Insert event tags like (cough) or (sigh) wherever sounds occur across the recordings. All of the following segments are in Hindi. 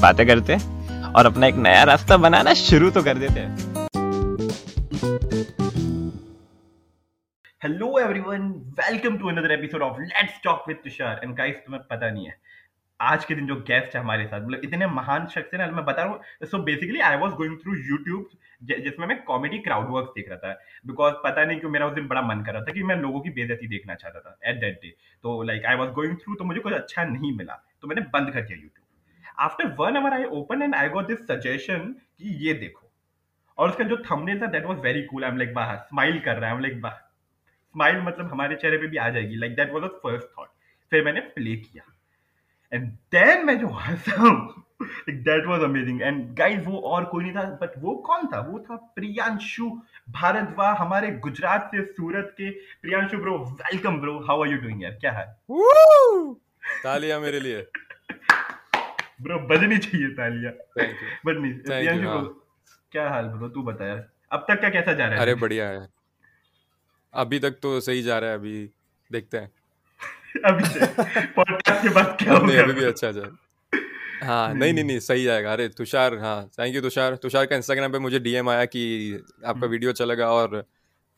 बातें करते और अपना एक नया रास्ता बनाना शुरू तो कर देते hello everyone welcome to another episode of let's talk with Tushar and guys तुम्हें पता नहीं है, आज के दिन जो गेस्ट है हमारे साथ मतलब इतने महान शख्स है ना, मैं बता रहा हूँ so basically I was going through YouTube जिसमें मैं कॉमेडी क्राउड वर्क देख रहा था बिकॉज़ पता नहीं क्यों मेरा उस दिन बड़ा मन कर रहा था कि मैं लोगों की बेजती देखना चाहता था एट दैट डे तो like I was going through तो मुझे कुछ अच्छा नहीं मिला तो मैंने बंद कर दिया YouTube after one hour I open and I got this suggestion कि ये देखो। और उसका जो थंबनेल था that was very cool I am like बाहर स्माइल कर रहा है। लाइक बाहर स्माइल मतलब हमारे चेहरे पे भी आ जाएगी। Like that was first thought फिर मैंने प्ले किया। एंड देन मैं जो हंसा that was amazing and guys वो और कोई नहीं था बट वो कौन था? वो था प्रियांशु भारद्वाज, हमारे गुजरात से सूरत के। Priyanshu bro welcome bro how are you doing यार? क्या है तालियाँ मेरे लिए। ब्रो बजनी चाहिए तालियाँ। थैंक यू बट नहीं प्रियांशु हाँ। क्या हाल ब्रो तू बता यार। अब तक का कैसा जा रहा है? अरे बढ़िया है। अभी तक तो सही जा रहा है अभी देखते हैं। (laughs) अभी पॉडकास्ट के बाद क्या होगा? अभी भी अच्छा जा हाँ। नहीं नहीं नहीं सही जाएगा। अरे तुषार हाँ थैंक यू तुषार। तुषार का इंस्टाग्राम पे मुझे डीएम आया कि आपका वीडियो चलेगा और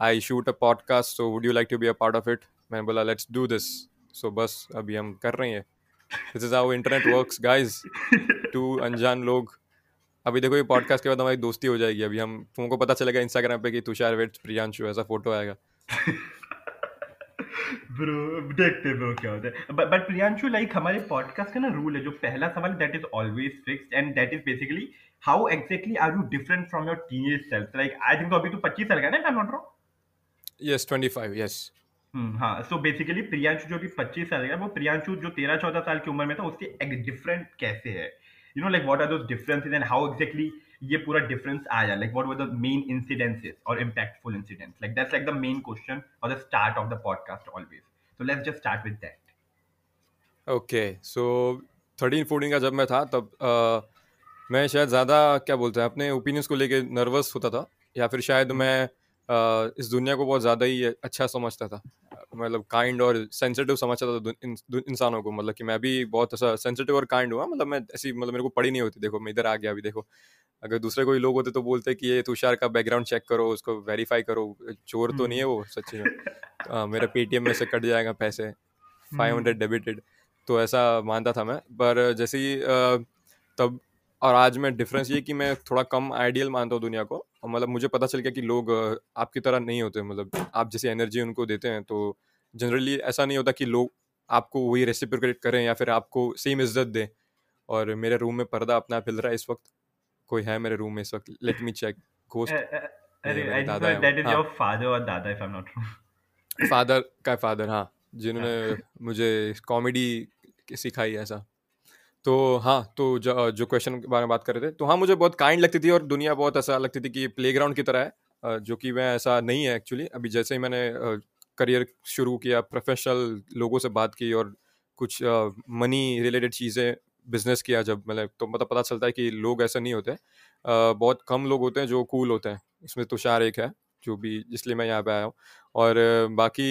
I shoot a podcast so would you like to be a part of it मैंने बोला लेट्स डू दिस सो बस अभी हम कर रहे हैं। This is how internet works guys two अनजान लोग अभी देखो ये पॉडकास्ट के बाद हमारी दोस्ती हो जाएगी अभी हम तुमको पता चलेगा इंस्टाग्राम पे कि तुषार वेट प्रियांशु ऐसा फ़ोटो आएगा। ब्रो देखते ब्रो क्या होता है। बट प्रियांशु लाइक हमारे पॉडकास्ट का ना रूल है जो पहला सवाल that is always fixed and that is basically how exactly are you different from your teenage self like I think अभी तो 25 साल का ना I am not wrong yes twenty five yes हाँ सो बेसिकली प्रियांशु जो भी 25 साल का वो प्रियांशु जो 13 14 साल की उम्र में था उससे एक डिफरेंट कैसे है? You know like what are those differences and how exactly ये पूरा डिफरेंस आया? Like what were the main incidences और impactful incidents like that's like the main question और the start of the podcast always so let's just start with that okay so thirteen fourteen का जब मैं था तब अ, मैं शायद ज़्यादा क्या बोलते हैं अपने ओपिनियंस को लेके नर्वस होता था या फिर शायद मैं अ, इस दुनिया को बहुत ज़्यादा ही अच्छा समझता था। मतलब काइंड और सेंसिटिव समझता था इन, इंसानों को। मतलब कि मैं भी बहुत ऐसा सेंसिटिव और काइंड हुआ मतलब मैं ऐसी मतलब मेरे को पड़ी नहीं होती। देखो मैं इधर आ गया अभी देखो। अगर दूसरे कोई लोग होते तो बोलते कि ये तुषार का बैकग्राउंड चेक करो उसको वेरीफाई करो। चोर तो नहीं है वो सच्ची में। अ, मेरे पेटीएम में से कट जाएगा पैसे। फाइव हंड्रेड डेबिटेड तो ऐसा मानता था मैं। पर जैसे ही तब और आज मैं डिफरेंस ये कि मैं थोड़ा कम आइडियल मानता हूँ दुनिया को। मतलब मुझे पता चल गया कि लोग आपकी तरह नहीं होते। मतलब आप जैसी एनर्जी उनको देते हैं तो जनरली ऐसा नहीं होता कि लोग आपको वही रेसिप्रोकेट करें या फिर आपको सेम इज़्ज़त दें। और मेरे रूम में पर्दा अपना हिल रहा है इस वक्त कोई है मेरे रूम में इस वक्त? लेट मी चेक घोस्ट हैं हाँ। फादर (coughs) का फादर हाँ जिन्होंने मुझे कॉमेडी सिखाई ऐसा। तो हाँ तो जो, जो क्वेश्चन के बारे में बात कर रहे थे तो हाँ मुझे बहुत काइंड लगती थी और दुनिया बहुत ऐसा लगती थी कि प्लेग्राउंड की तरह है जो कि मैं ऐसा नहीं है एक्चुअली अभी जैसे ही मैंने करियर शुरू किया प्रोफेशनल लोगों से बात की और कुछ मनी रिलेटेड चीज़ें बिज़नेस किया जब मतलब तो मतलब पता चलता है कि लोग ऐसे नहीं होते अ, बहुत कम लोग होते हैं जो कूल होते हैं। इसमें तुषार एक है जो भी इसलिए मैं यहाँ पे आया हूँ। और बाकी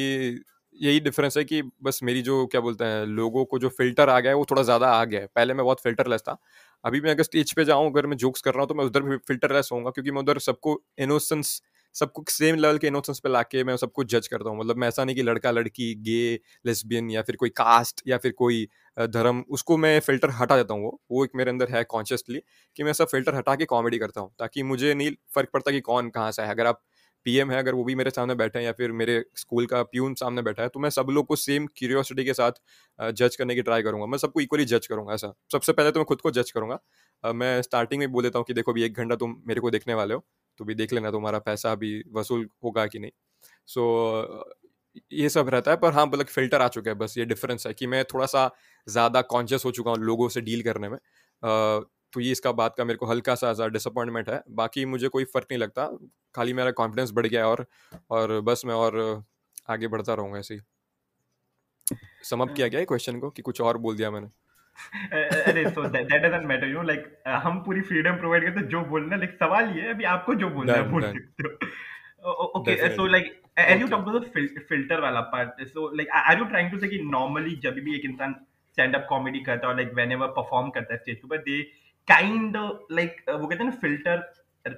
यही डिफरेंस है कि बस मेरी जो क्या बोलते हैं लोगों को जो फ़िल्टर आ गया है वो थोड़ा ज़्यादा आ गया है। पहले मैं बहुत फिल्टरलेस था। अभी मैं अगर स्टेज पे जाऊँ अगर मैं जोक्स कर रहा हूँ तो मैं उधर भी फिल्टरलेस होऊँगा क्योंकि मैं उधर सबको इनोसेंस सबको सेम लेवल के इनोसेंस पे लाके मैं सबको जज करता हूँ। मतलब मैं ऐसा नहीं कि लड़का लड़की गे लेस्बियन या फिर कोई कास्ट या फिर कोई धर्म, उसको मैं फ़िल्टर हटा देता हूँ वो। वो एक मेरे अंदर है कॉन्शियसली कि मैं सब फ़िल्टर हटा के कॉमेडी करता हूँ ताकि मुझे नहीं फ़र्क पड़ता कि कौन कहाँ से है। अगर आप पीएम है, अगर वो भी मेरे सामने बैठे हैं या फिर मेरे स्कूल का प्यून सामने बैठा है तो मैं सब लोग को सेम क्यूरियोसिटी के साथ जज करने की ट्राई करूँगा। मैं सबको इक्वली जज करूँगा ऐसा। सबसे पहले तो मैं खुद को जज करूँगा। मैं स्टार्टिंग में बोल देता हूँ कि देखो अभी एक घंटा तुम मेरे को देखने वाले हो। तो भी देख लेना तुम्हारा पैसा अभी वसूल होगा कि नहीं। सो so, ये सब रहता है पर हाँ मतलब फ़िल्टर आ चुका है बस ये डिफरेंस है कि मैं थोड़ा सा ज़्यादा कॉन्शियस हो चुका हूँ लोगों से डील करने में। तो ये इसका बात का मेरे को हल्का सा सा डिसअपॉइंटमेंट है। बाकी मुझे कोई फ़र्क नहीं लगता खाली मेरा कॉन्फिडेंस बढ़ गया और और बस मैं और आगे बढ़ता रहूँगा ऐसे ही। समअप किया गया है क्वेश्चन को कि कुछ और बोल दिया मैंने? अरे so that doesn't matter you know like हम पूरी फ्रीडम प्रोवाइड करते हैं जो बोलना लाइक सवाल ये है अभी आपको जो बोलना है बोल सकते हो। Okay so like as you talk about filter वाला part so like are you trying to say कि नॉर्मली जब भी एक इंसान स्टैंड अप कॉमेडी करता है और लाइक व्हेनेवर परफॉर्म करता है स्टेज पे दे काइंड लाइक वो कहते हैं ना फ़िल्टर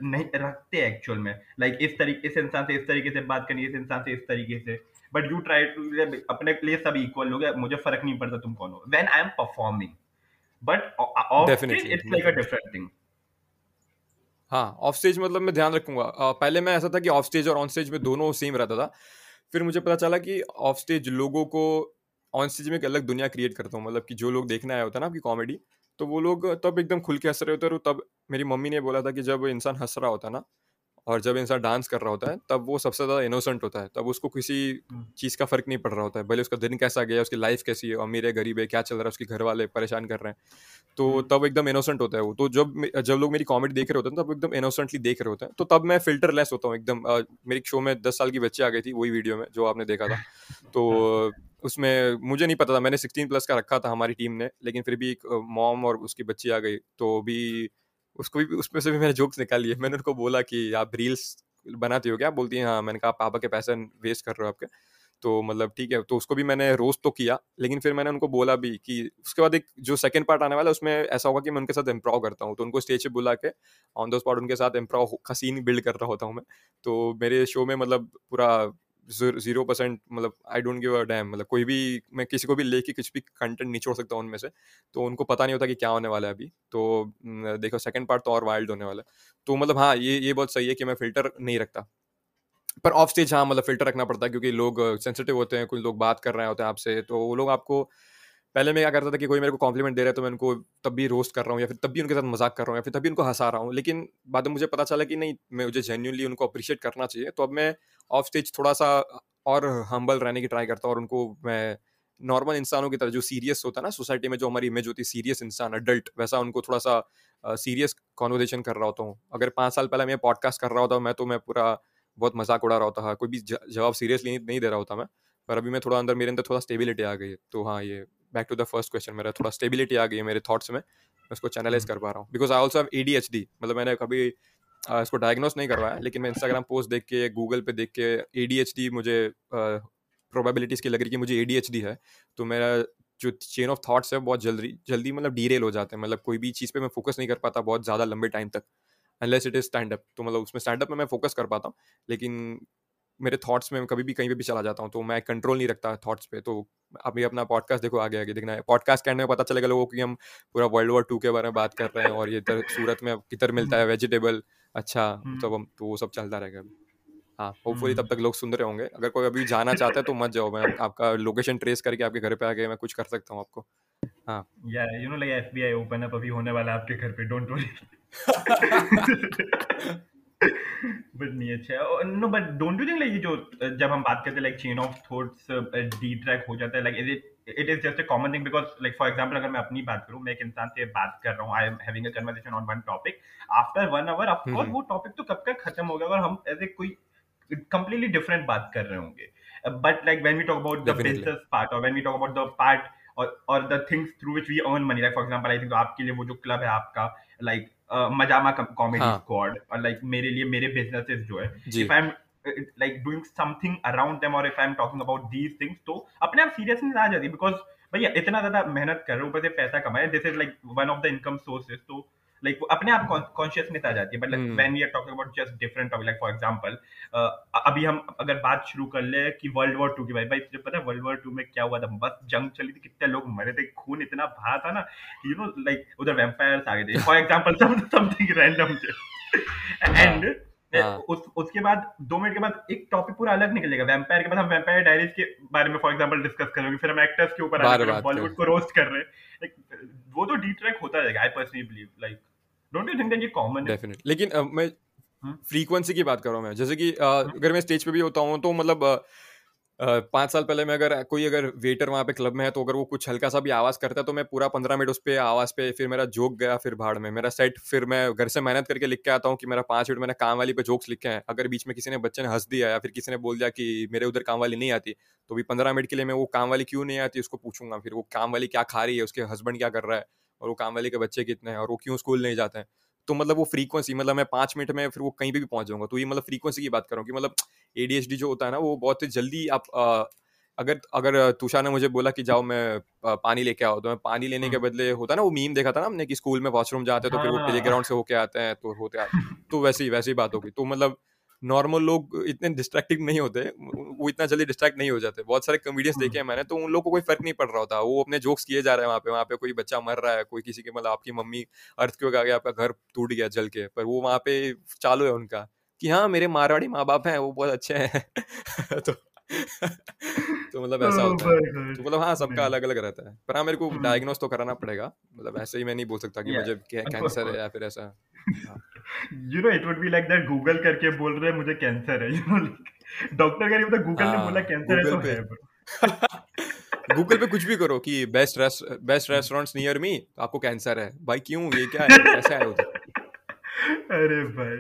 नहीं रखते एक्चुअल में। लाइक इस तरीके इस इंसान से इस तरीके से बात करनी है इस इंसान से इस तरीके से। बट यू ट्राई टू अपने लिए सब इक्वल हैं मुझे फ़र्क नहीं पड़ता तुम कौन हो। When I am performing but off it's like a different thing हाँ ऑफ़ स्टेज मतलब मैं ध्यान रखूँगा। अ, पहले मैं ऐसा था कि ऑफ़ स्टेज और ऑन स्टेज में दोनों सेम रहता था। फिर मुझे पता चला कि ऑफ़ स्टेज लोगों को ऑन स्टेज में एक अलग दुनिया क्रिएट करता हूँ। मतलब कि जो लोग देखने आया होता हैं ना आपकी कॉमेडी तो वो लोग तब एकदम खुल के हंस रहे होते और तब मेरी मम्मी ने बोला था कि जब इंसान हंस रहा होता ना और जब इंसान डांस कर रहा होता है तब वो सबसे ज़्यादा इनोसेंट होता है। तब उसको किसी हम्म। चीज़ का फ़र्क नहीं पड़ रहा होता है। भले उसका दिन कैसा गया उसकी लाइफ कैसी है अमीर है गरीब है क्या चल रहा है उसके घर वाले परेशान कर रहे हैं। तो हम्म। तब एकदम इनोसेंट होता है वो। तो जब जब लोग मेरी कॉमेडी देख रहे होते हैं तब एकदम इनोसेंटली देख रहे होते हैं। तो तब मैं फ़िल्टर लेस होता हूँ एकदम। मेरी शो में दस साल की बच्ची आ गई थी वही वीडियो में जो आपने देखा था। (laughs) तो उसमें मुझे नहीं पता था मैंने सिक्सटीन प्लस का रखा था हमारी टीम ने लेकिन फिर भी एक मॉम और उसकी बच्ची आ गई। तो भी उसको भी, उसमें से भी मैंने जोक्स निकाल लिए। मैंने उनको बोला कि, आप रील्स बनाती हो क्या? बोलती हैं हाँ मैंने कहा पापा के पैसे वेस्ट कर रहे हो आपके। तो मतलब ठीक है तो उसको भी मैंने रोस्ट तो किया, लेकिन फिर मैंने उनको बोला भी कि, उसके बाद एक जो सेकंड पार्ट आने वाला है, उसमें ऐसा होगा कि मैं उनके साथ इम्प्रोव करता हूँ। तो उनको स्टेज पे बुला के ऑन द स्पॉट उनके साथ इम्प्रोव का सीन बिल्ड कर रहा होता हूँ मैं। तो मेरे शो में मतलब पूरा ज़ीरो परसेंट मतलब I don't give a damn मतलब कोई भी, मैं किसी को भी लेके कुछ भी कंटेंट नहीं छोड़ सकता हूँ उनमें से तो उनको पता नहीं होता कि क्या होने वाला है अभी। तो देखो सेकंड पार्ट तो और वाइल्ड होने वाला है। तो मतलब हाँ ये ये बहुत सही है कि मैं फ़िल्टर नहीं रखता। पर ऑफ़ स्टेज हाँ मतलब फ़िल्टर रखना पड़ता है क्योंकि लोग सेंसिटिव होते हैं, कुछ लोग बात कर रहे होते हैं आपसे तो वो लोग आपको पहले मैं क्या करता था कि कोई मेरे को कॉम्प्लीमेंट दे रहा है तो मैं उनको तब भी रोस्ट कर रहा हूँ या फिर तब भी उनके साथ मज़ाक कर रहा हूँ या फिर तब भी उनको हंसा रहा हूँ। लेकिन बाद में मुझे पता चला कि नहीं, मैं मुझे जेन्यूनली उनको अप्रिशिएट करना चाहिए। तो अब मैं ऑफ़ स्टेज थोड़ा सा और हम्बल रहने की ट्राई करता हूँ और उनको मैं नॉर्मल इंसानों की तरह जो सीरियस होता है ना सोसाइटी में जो हमारी इमेज होती है सीरियस इंसान अडल्ट वैसा उनको थोड़ा सा सीरियस कॉन्वर्जेशन कर रहा होता हूँ। अगर पाँच साल पहले मैं पॉडकास्ट कर रहा होता, मैं तो मैं पूरा बहुत मज़ाक उड़ा रहा होता कोई भी जवाब सीरियसली नहीं दे रहा होता मैं। पर अभी मैं थोड़ा अंदर, मेरे अंदर थोड़ा स्टेबिलिटी आ गई है। तो हाँ ये back to the first question मेरा थोड़ा स्टेबिलिटी आ गई है मेरे थॉट्स में मैं उसको चैनलाइज कर पा रहा हूँ। Because I also have a मतलब मैंने कभी अ, इसको डायग्नोस नहीं करवाया लेकिन मैं इंस्टाग्राम पोस्ट देख के गूगल पे देख के एडीएचडी मुझे प्रोबेबिलिटीज़ की लग रही कि मुझे ए है। तो मेरा जो चेन ऑफ़ थॉट्स है बहुत जल्दी जल्दी मतलब डीरेल हो जाते हैं। मतलब कोई भी चीज़ पे मैं फोकस नहीं कर पाता बहुत ज़्यादा लंबे टाइम तक unless it is stand up तो मतलब उसमें स्टैंड अप में मैं फोकस कर पाता हूँ लेकिन मेरे थॉट्स में कभी भी कहीं पे भी चला जाता हूँ तो मैं कंट्रोल नहीं रखता थॉट्स पे। तो अभी अपना पॉडकास्ट देखो आगे आगे देखना है। पॉडकास्ट के end में पता चलेगा लोगों को हम पूरा वर्ल्ड वॉर टू के बारे में बात कर रहे हैं और ये इधर सूरत में किधर मिलता है वेजिटेबल अच्छा हम्म। तो हम तो वो सब चलता रहेगा अभी। हाँ होपफुली हम्म। तब तक लोग सुन रहे होंगे। अगर कोई अभी जाना चाहता है तो मत जाओ मैं आपका लोकेशन ट्रेस करके आपके घर पे आके मैं कुछ कर सकता हूँ आपको। हाँ। या you know like FBI open up अभी होने वाला है आपके घर पे डोंट वरी (laughs) (laughs) बट नहीं अच्छा no but don't you think like जो जब हम बात करते हैं like chain of thoughts de track हो जाता है like is it it is just a common thing because like for example अगर मैं अपनी बात करूँ मैं एक इंसान से बात कर रहा हूँ I am having a conversation on one topic after one hour of course. वो टॉपिक तो कब तक खत्म हो गया और हम एज ए कोई completely different बात कर रहे होंगे। But like when we talk about business part or when we talk about the part or or the things through which we earn money like for example I think तो आपके लिए वो जो क्लब है आपका लाइक like मजामा कॉमेडी हाँ। स्क्वाड और लाइक मेरे लिए मेरे बिजनेसेस जो है if I am like doing something around them और if I am talking about these things तो अपने आप सीरियसनेस आ जाती है बिकॉज़ भैया इतना ज़्यादा मेहनत कर रहे हो ऊपर से पैसा कमाए this is like one of the income sources तो लाइक अपने आप कॉन्शियसनेस आ जाती है but like when we are talking about just different topic like for example अभी हम अगर बात शुरू कर ले कि वर्ल्ड वॉर टू की भाई भाई तुझे पता है वर्ल्ड वॉर टू में क्या हुआ था? बस जंग चली थी कितने लोग मरे थे खून इतना भरा था ना यू नो लाइक उधर वैम्पायर्स आ गए थे। For example something random and हाँ। उस उसके बाद दो मिनट के बाद एक टॉपिक पूरा अलग निकलेगा। वैम्पायर के बाद हम वैम्पायर डायरीज के बारे में फॉर एग्जांपल डिस्कस करेंगे फिर हम एक्टर्स के ऊपर बॉलीवुड को रोस्ट कर रहे हैं। वो तो होता जाएगा I personally believe like don't you think that ये कॉमन है? डेफिनेटली लेकिन मैं हम्म। फ्रीक्वेंसी की बात कर रहा हूँ मैं। जैसे कि अगर मैं स्टेज पे भी होता हूँ तो मतलब पाँच साल पहले मैं अगर कोई अगर वेटर वहाँ पे क्लब में है तो अगर वो कुछ हल्का सा भी आवाज़ करता है तो मैं पूरा पंद्रह मिनट उस पर आवाज़ पे फिर मेरा जोक गया फिर भाड़ में। मेरा सेट फिर मैं घर से मेहनत करके लिख के आता हूँ कि मेरा पाँच मिनट मैंने काम वाली पे जोक्स लिखे हैं। अगर बीच में किसी ने बच्चे ने हंस दिया या फिर किसी ने बोल दिया कि मेरे उधर काम वाली नहीं आती तो भी पंद्रह मिनट के लिए मैं वो काम वाली क्यों नहीं आती उसको पूछूँगा। फिर वो काम वाली क्या खा रही है, उसके हस्बैंड क्या कर रहा है और वो काम वाली के बच्चे कितने हैं और वो क्यों स्कूल नहीं जाते हैं। तो मतलब वो फ्रीक्वेंसी मतलब मैं पाँच मिनट में फिर वो कहीं पे भी पहुँच जाऊँगा तो ये मतलब फ्रीक्वेंसी की बात करूँ कि मतलब ए जो होता है ना वो बहुत ही जल्दी आप अगर अगर तुषा ने मुझे बोला कि जाओ मैं पानी लेके आओ तो मैं पानी लेने के हम्म। बदले होता है ना वो मीम देखा था ना हमने कि स्कूल में वॉशरूम जाते हैं तो फिर वो हाँ। प्ले ग्राउंड से होके आते हैं तो होते आते तो वैसे ही वैसे ही बात होगी तो मतलब नॉर्मल लोग इतने डिस्ट्रैक्टिव नहीं होते वो इतना जल्दी डिस्ट्रैक्ट नहीं हो जाते। बहुत सारे कॉमेडियंस हम्म। देखे हैं मैंने तो उन लोगों को कोई फ़र्क नहीं पड़ रहा होता। वो अपने जोक्स किए जा रहे हैं वहाँ पे वहाँ पे कोई बच्चा मर रहा है कोई किसी के मतलब आपकी मम्मी अर्थ के आ गया आपका घर टूट गया जल के पर वो वहाँ पे चालू है उनका कि हाँ मेरे मारवाड़ी माँ बाप हैं वो बहुत अच्छे हैं। (laughs) तो (laughs) तो मतलब ऐसा Oh होता है। तो मतलब हाँ सबका अलग अलग रहता है। पर हाँ मेरे को हम्म। डायग्नोस तो कराना पड़ेगा। मतलब ऐसे ही मैं नहीं बोल सकता कि मुझे कैंसर है या फिर ऐसा। हाँ। You know it would be like that Google करके बोल रहे हैं मुझे कैंसर है. यू नो डॉक्टर का नहीं गूगल ने हाँ, बोला कैंसर है तो है bro. (laughs) गूगल पे कुछ भी करो कि best best restaurants near me आपको कैंसर है। भाई क्यों? ये क्या है? कैसे आए उधर? (laughs) अरे भाई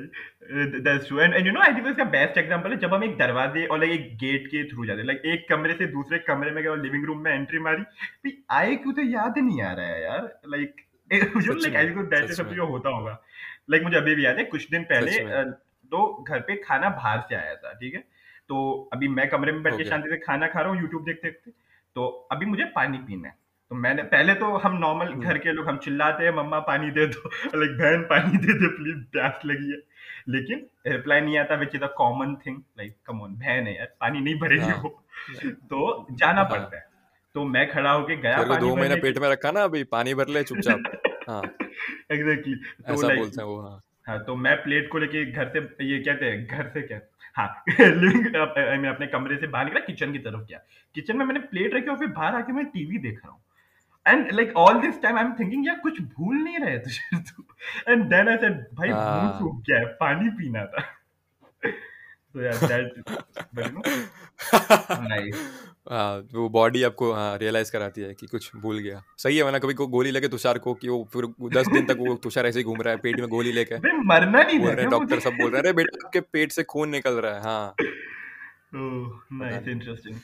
that's true and and you know I think इसका बेस्ट एग्जांपल है जब हम एक दरवाजे और लाइक एक गेट के थ्रू जाते हैं। लाइक एक कमरे से दूसरे कमरे में गए और लिविंग रूम में एंट्री मारी। भी आए क्यों तो याद नहीं आ रहा है यार। Like you (laughs) such like I think that such सब में। जो होता होगा। लाइक मुझे अभी भी याद है कुछ दिन पहले तो घर पे खाना बाहर से आया था ठीक है? तो अभी मैं कमरे में बैठ के शांति से खाना खा रहा हूँ यूट्यूब देखते देखते। तो अभी मुझे पानी पीना है। तो मैंने पहले तो हम नॉर्मल हम्म। घर के लोग हम चिल्लाते हैं मम्मा पानी दे दो। (laughs) लाइक बहन पानी दे दे प्लीज़ प्यास लगी है। लेकिन रिप्लाई नहीं आता which is a common thing like come on बहन है यार पानी नहीं भरेगी हाँ। वो तो जाना हाँ। पड़ता है। तो मैं खड़ा होके गया पानी दो महीने पेट में रखा ना अभी पानी भर ले चुपचाप। हाँ (laughs) (laughs) एग्जैक्टली तो ऐसा बोलते हैं वो हाँ। हाँ तो मैं प्लेट को लेके घर से ये कहते हैं घर से क्या? हाँ (laughs) लिविंग मैं अपने कमरे से बाहर निकला किचन की तरफ़ गया। किचन में मैंने प्लेट रखी और फिर बाहर आके मैं टीवी देख रहा हूँ। And like all this time I am thinking यार कुछ भूल नहीं रहे तुझे तू? एंड देन आई सेड भाई हाँ। सूख गया है पानी पीना था। तो यार that but you know nice हाँ वो बॉडी आपको हाँ रियलाइज़ कराती है कि कुछ भूल गया। सही है वरना कभी को गोली लेके तुषार को कि वो फिर दस दिन तक वो तुषार ऐसे ही घूम रहा है पेट में गोली लेके। मरना नहीं बोल रहे डॉक्टर सब बोल रहे अरे बेटा आपके पेट से खून निकल रहा है। हाँ। (laughs) नाइस इंटरेस्टिंग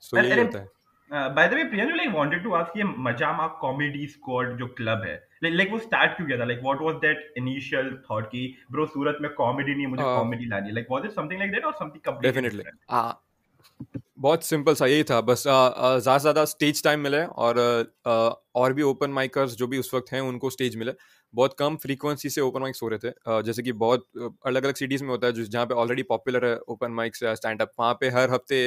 सो यही होता है। By the way Priyan like wanted to ask ये मजामा कॉमेडी स्क्वाड जो क्लब है लाइक लाइक वो स्टार्ट क्यों किया था? Like what was that initial thought कि ब्रो सूरत में कॉमेडी नहीं मुझे Uh, कॉमेडी लानी है। Like was it something like that और समथिंग कंप्लीटली डेफिनेटली बहुत सिंपल सा यही था बस ज़्यादा से ज़्यादा स्टेज टाइम मिले और अ, और भी ओपन माइकर्स जो भी उस वक्त हैं उनको स्टेज मिले। बहुत कम फ्रीक्वेंसी से ओपन माइक्स हो रहे थे। अ, जैसे कि बहुत अलग अलग सिटीज़ में होता है जहाँ पे ऑलरेडी पॉपुलर है ओपन माइक्स या स्टैंड अप वहाँ पे हर हफ़्ते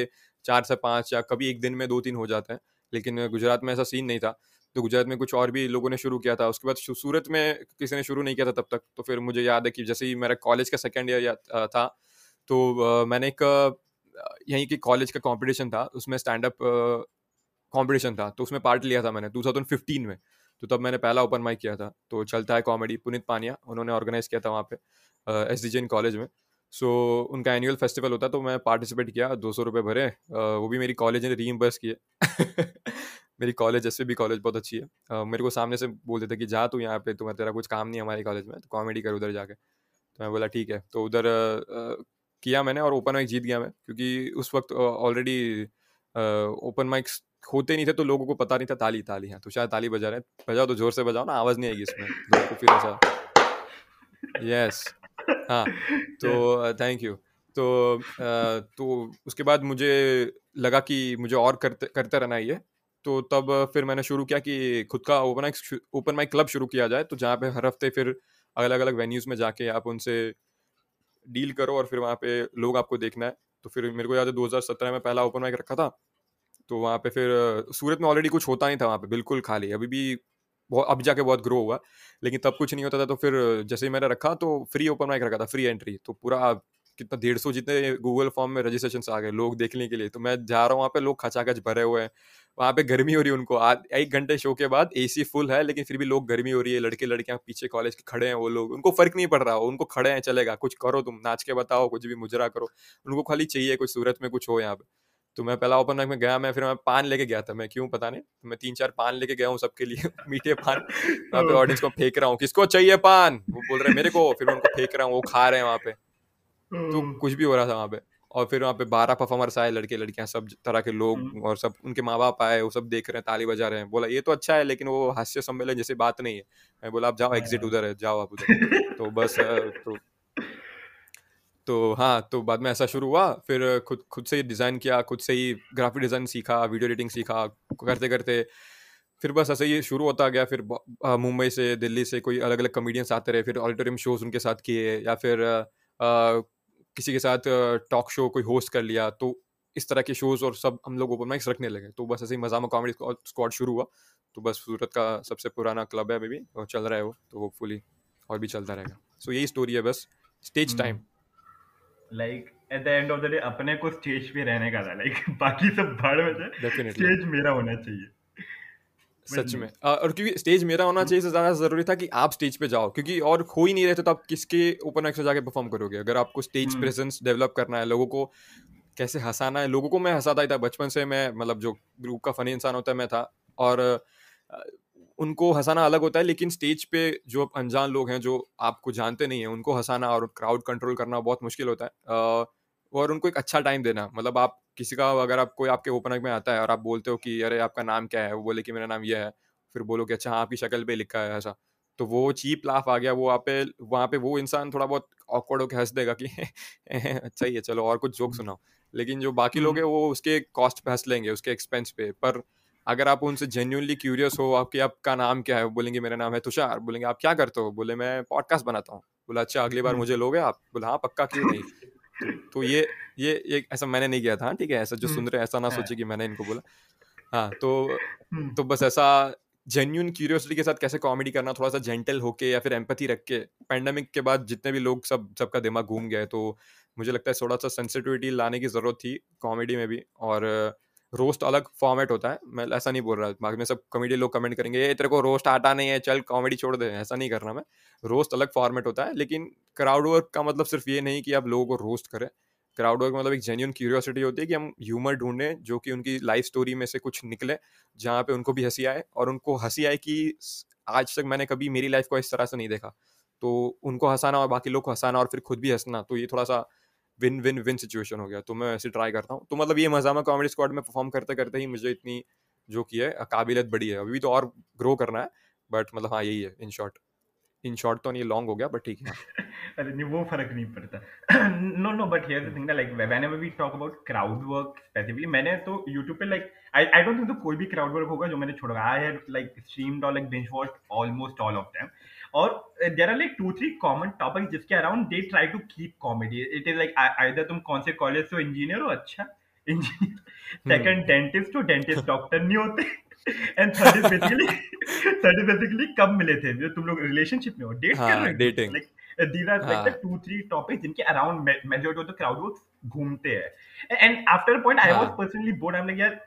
चार से पाँच या कभी एक दिन में दो तीन हो जाते हैं, लेकिन गुजरात में ऐसा सीन नहीं था। तो गुजरात में कुछ और भी लोगों ने शुरू किया था, उसके बाद सूरत में किसी ने शुरू नहीं किया था तब तक तो फिर मुझे याद है कि जैसे ही मेरा कॉलेज का सेकेंड ईयर था तो मैंने एक यहीं के कॉलेज का कंपटीशन था, उसमें स्टैंड अप कंपटीशन था तो उसमें पार्ट लिया था मैंने 2015 में। तो तब मैंने पहला ओपन माइक किया था तो चलता है कॉमेडी पुनित पानिया, उन्होंने ऑर्गेनाइज किया था वहाँ पे एस डी कॉलेज में। सो so, उनका एनुअल फेस्टिवल होता तो मैं पार्टिसिपेट किया दो सौ रुपये भरे। वो भी मेरी कॉलेज ने रीइम्बर्स किए। (laughs) मेरी कॉलेज एस भी कॉलेज बहुत अच्छी है। अ, मेरे को सामने से बोलते थे कि जा तू यहाँ पे तुम्हें तेरा कुछ काम नहीं है हमारे कॉलेज में तो कॉमेडी कर उधर जाके। तो मैं बोला ठीक है। तो उधर किया मैंने और ओपन माइक जीत गया मैं क्योंकि उस वक्त ऑलरेडी ओपन माइक्स होते नहीं थे तो लोगों को पता नहीं था ताली ताली हाँ तो शायद ताली बजा रहे हैं। बजाओ तो ज़ोर से बजाओ ना आवाज़ नहीं आएगी इसमें फिर ऐसा। यस हाँ (laughs) तो थैंक यू तो तो उसके बाद मुझे लगा कि मुझे और करते करते रहना ही है तो तब फिर मैंने शुरू किया कि खुद का open mic open mic club शुरू किया जाए तो जहाँ पे हर हफ़्ते फिर अलग अलग वेन्यूज़ में जाके आप उनसे डील करो और फिर वहाँ पे लोग आपको देखना है। तो फिर मेरे को याद है 2017 में पहला ओपन माइक रखा था तो वहाँ पे फिर सूरत में ऑलरेडी कुछ होता नहीं था वहाँ पे बिल्कुल खाली। अभी भी बहुत, अब जाके बहुत ग्रो हुआ, लेकिन तब कुछ नहीं होता था तो फिर जैसे ही मैंने रखा तो फ्री ओपन माइक रखा था फ्री एंट्री तो पूरा कितना, डेढ़ सौ जितने गूगल फॉर्म में रजिस्ट्रेशन आ गए लोग देखने के लिए तो मैं जा रहा हूँ, वहाँ पे लोग खचाखच भरे हुए हैं, वहाँ पे गर्मी हो रही है उनको, आज, एक घंटे शो के बाद एसी फुल है, लेकिन फिर भी लोग गर्मी हो रही है, लड़के लड़कियाँ पीछे कॉलेज के खड़े हैं, वो लोग, उनको फ़र्क नहीं पड़ रहा हो उनको खड़े हैं, चलेगा, कुछ करो तुम, नाच के बताओ, कुछ भी मुजरा करो, उनको खाली चाहिए, कुछ सूरत में कुछ हो यहाँ पे। तो मैं पहला ओपन माइक में गया मैं फिर मैं पान लेके गया था। मैं क्यों पता नहीं। तो मैं तीन चार पान लेके गया हूँ सबके लिए (laughs) मीठे पान। वहाँ पे ऑडियंस को फेंक रहा हूँ किसको चाहिए पान? वो बोल रहे मेरे को। फिर मैं उनको फेंक रहा हूँ वो खा रहे हैं वहाँ पे। तो कुछ भी हो रहा था वहाँ पे। और फिर वहाँ पे बारह परफॉर्मर्स आए लड़के लड़कियाँ सब तरह के लोग और सब उनके माँ बाप आए वो सब देख रहे हैं ताली बजा रहे हैं। बोला ये तो अच्छा है लेकिन वो हास्य सम्मेलन जैसे बात नहीं है। मैं बोला आप जाओ एग्जिट उधर है जाओ आप उधर। (laughs) तो बस तो तो हाँ तो बाद में ऐसा शुरू हुआ। फिर खुद खुद से ही डिज़ाइन किया खुद से ही ग्राफिक डिज़ाइन सीखा वीडियो एडिटिंग सीखा करते करते फिर बस ऐसे ही शुरू होता गया। फिर मुंबई से दिल्ली से कोई अलग अलग कॉमेडियंस आते रहे फिर ऑडिटोरियम शोज़ उनके साथ किए या फिर आ, किसी के साथ टॉक शो कोई होस्ट कर लिया। तो इस तरह के शोज़ और सब हम लोग ओपन माइक्स रखने लगे। तो बस ऐसे ही मजामा कॉमेडी स्क्वाड शुरू हुआ। तो बस सूरत का सबसे पुराना क्लब है अभी भी और चल रहा है वो। तो होपफुली और भी चलता रहेगा। सो so, यही स्टोरी है बस। Stage time like at the end of the day अपने को स्टेज पे रहने का था लाइक (laughs) बाकी सब भाड़ में स्टेज मेरा होना चाहिए। सच में। और क्योंकि स्टेज मेरा होना चाहिए से ज़्यादा ज़रूरी था कि आप स्टेज पे जाओ क्योंकि और हो ही नहीं रहे तो आप किसके ओपन एक्स जाके परफॉर्म करोगे? अगर आपको स्टेज प्रेजेंस डेवलप करना है लोगों को कैसे हंसाना है लोगों को मैं हंसाता ही था। बचपन से मैं मतलब जो ग्रुप का फनी इंसान होता है मैं था। और उनको हंसाना अलग होता है लेकिन स्टेज पे जो अनजान लोग हैं जो आपको जानते नहीं है उनको हंसाना और क्राउड कंट्रोल करना बहुत मुश्किल होता है। और उनको एक अच्छा टाइम देना मतलब आप किसी का अगर आप कोई आपके ओपन में आता है और आप बोलते हो कि अरे आपका नाम क्या है? वो बोले कि मेरा नाम ये है। फिर बोलो कि अच्छा हाँ आपकी शक्ल पे लिखा है ऐसा। तो वो चीप लाफ आ गया वो वहाँ पे वहाँ पे वो इंसान थोड़ा बहुत ऑकवर्ड होकर हंस देगा कि (laughs) अच्छा ही है चलो और कुछ जोक सुनाओ। लेकिन जो बाकी लोग हैं वो उसके कॉस्ट पे हंस लेंगे उसके एक्सपेंस पे। पर अगर आप उनसे जेन्यूनली क्यूरियस हो आपके आपका नाम क्या है बोलेंगे मेरा नाम है तुषार। बोलेंगे आप क्या करते हो? बोले मैं पॉडकास्ट बनाता हूँ। बोला अच्छा अगली बार मुझे लोगे आप? बोला हाँ पक्का क्यों नहीं? तो, तो ये ये ये ऐसा मैंने नहीं किया था ठीक है ऐसा जो सुन रहे ऐसा ना हाँ। सोचे कि मैंने इनको बोला। हाँ तो तो बस ऐसा जेन्यून क्यूरियोसिटी के साथ कैसे कॉमेडी करना थोड़ा सा जेंटल होके या फिर एम्पथी रख के पैंडमिक के बाद जितने भी लोग सब सबका दिमाग घूम गया है तो मुझे लगता है थोड़ा सा सेंसिटिविटी लाने की ज़रूरत थी कॉमेडी में भी और रोस्ट अलग फॉर्मेट होता है। मैं ऐसा नहीं बोल रहा बाद में, सब कॉमेडी लोग कमेंट करेंगे, ये तेरे को रोस्ट आटा नहीं है, चल कॉमेडी छोड़ दे। ऐसा नहीं करना मैं। रोस्ट अलग फॉर्मेट होता है, लेकिन क्राउड वर्क का मतलब सिर्फ़ ये नहीं कि आप लोगों को रोस्ट करें। क्राउड वर्क मतलब एक जेन्यून क्यूरियोसिटी होती है कि हम ह्यूमर ढूंढें, जो कि उनकी लाइफ स्टोरी में से कुछ निकले, जहाँ पे उनको भी हँसी आए, और उनको हँसी आए कि आज तक मैंने कभी मेरी लाइफ को इस तरह से नहीं देखा। तो उनको हंसाना और बाकी लोग को हंसाना और फिर खुद भी हंसना तो ये थोड़ा सा विन विन विन सिचुएशन हो गया। तो मैं ऐसे ट्राई करता हूँ। तो मतलब ये मज़ा में कॉमेडी स्क्वाड में परफॉर्म करते करते ही मुझे इतनी जो की है, काबिलियत बड़ी है। अभी तो और ग्रो करना है बट मतलब हाँ यही है इन शॉर्ट इन शॉर्ट तो नहीं लॉन्ग हो गया बट ठीक है। (laughs) अरे, नहीं, वो फ़र्क नहीं पड़ता। No no but here the thing like whenever we talk about crowd work specifically मैंने तो YouTube पे like I I don't think तो कोई भी क्राउड वर्क होगा जो मैंने छोड़ा। आई हैव लाइक स्ट्रीम्ड और like binge watched almost all of them और there are like two three common topic जिसके around they try to keep comedy it is like either तुम कौन से कॉलेज से इंजीनियर हो अच्छा इंजीनियर सेकंड डेंटिस्ट हो डेंटिस्ट डॉक्टर नहीं होते. And third is basically third is basically कब मिले थे? जो तुम लोग रिलेशनशिप में हो डेट कर रहे हो? Dating like these are like the two three topics जिनके around majority of the crowd works घूमते हैं. And after a point I was personally bored. I'm like यार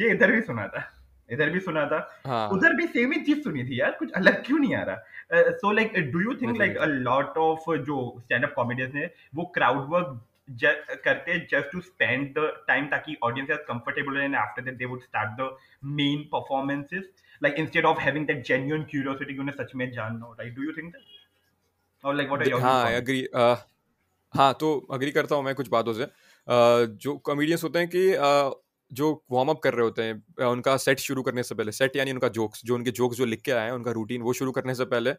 ये इधर भी सुना था. इधर भी सुना था। हाँ. उधर भी सेम ही चीज़ सुनी थी यार कुछ अलग क्यों नहीं आ रहा? So like do you think like a lot of जो स्टैंड अप कॉमेडियंस ने वो क्राउड वर्क करते just to spend the time ताकि audience is comfortable and after that they would start the main performances like instead of having that genuine curiosity कि उन्हें सच में जानना हो right do you think that और लाइक व्हाट आर योर हाँ आई एग्री हाँ तो अग्री करता हूँ मैं कुछ बातों से। uh, जो कॉमेडियंस होते हैं कि uh, जो वार्म अप कर रहे होते हैं उनका सेट शुरू करने से पहले सेट यानी उनका जोक्स जो उनके जोक्स जो लिख के आए हैं, उनका रूटीन वो शुरू करने से पहले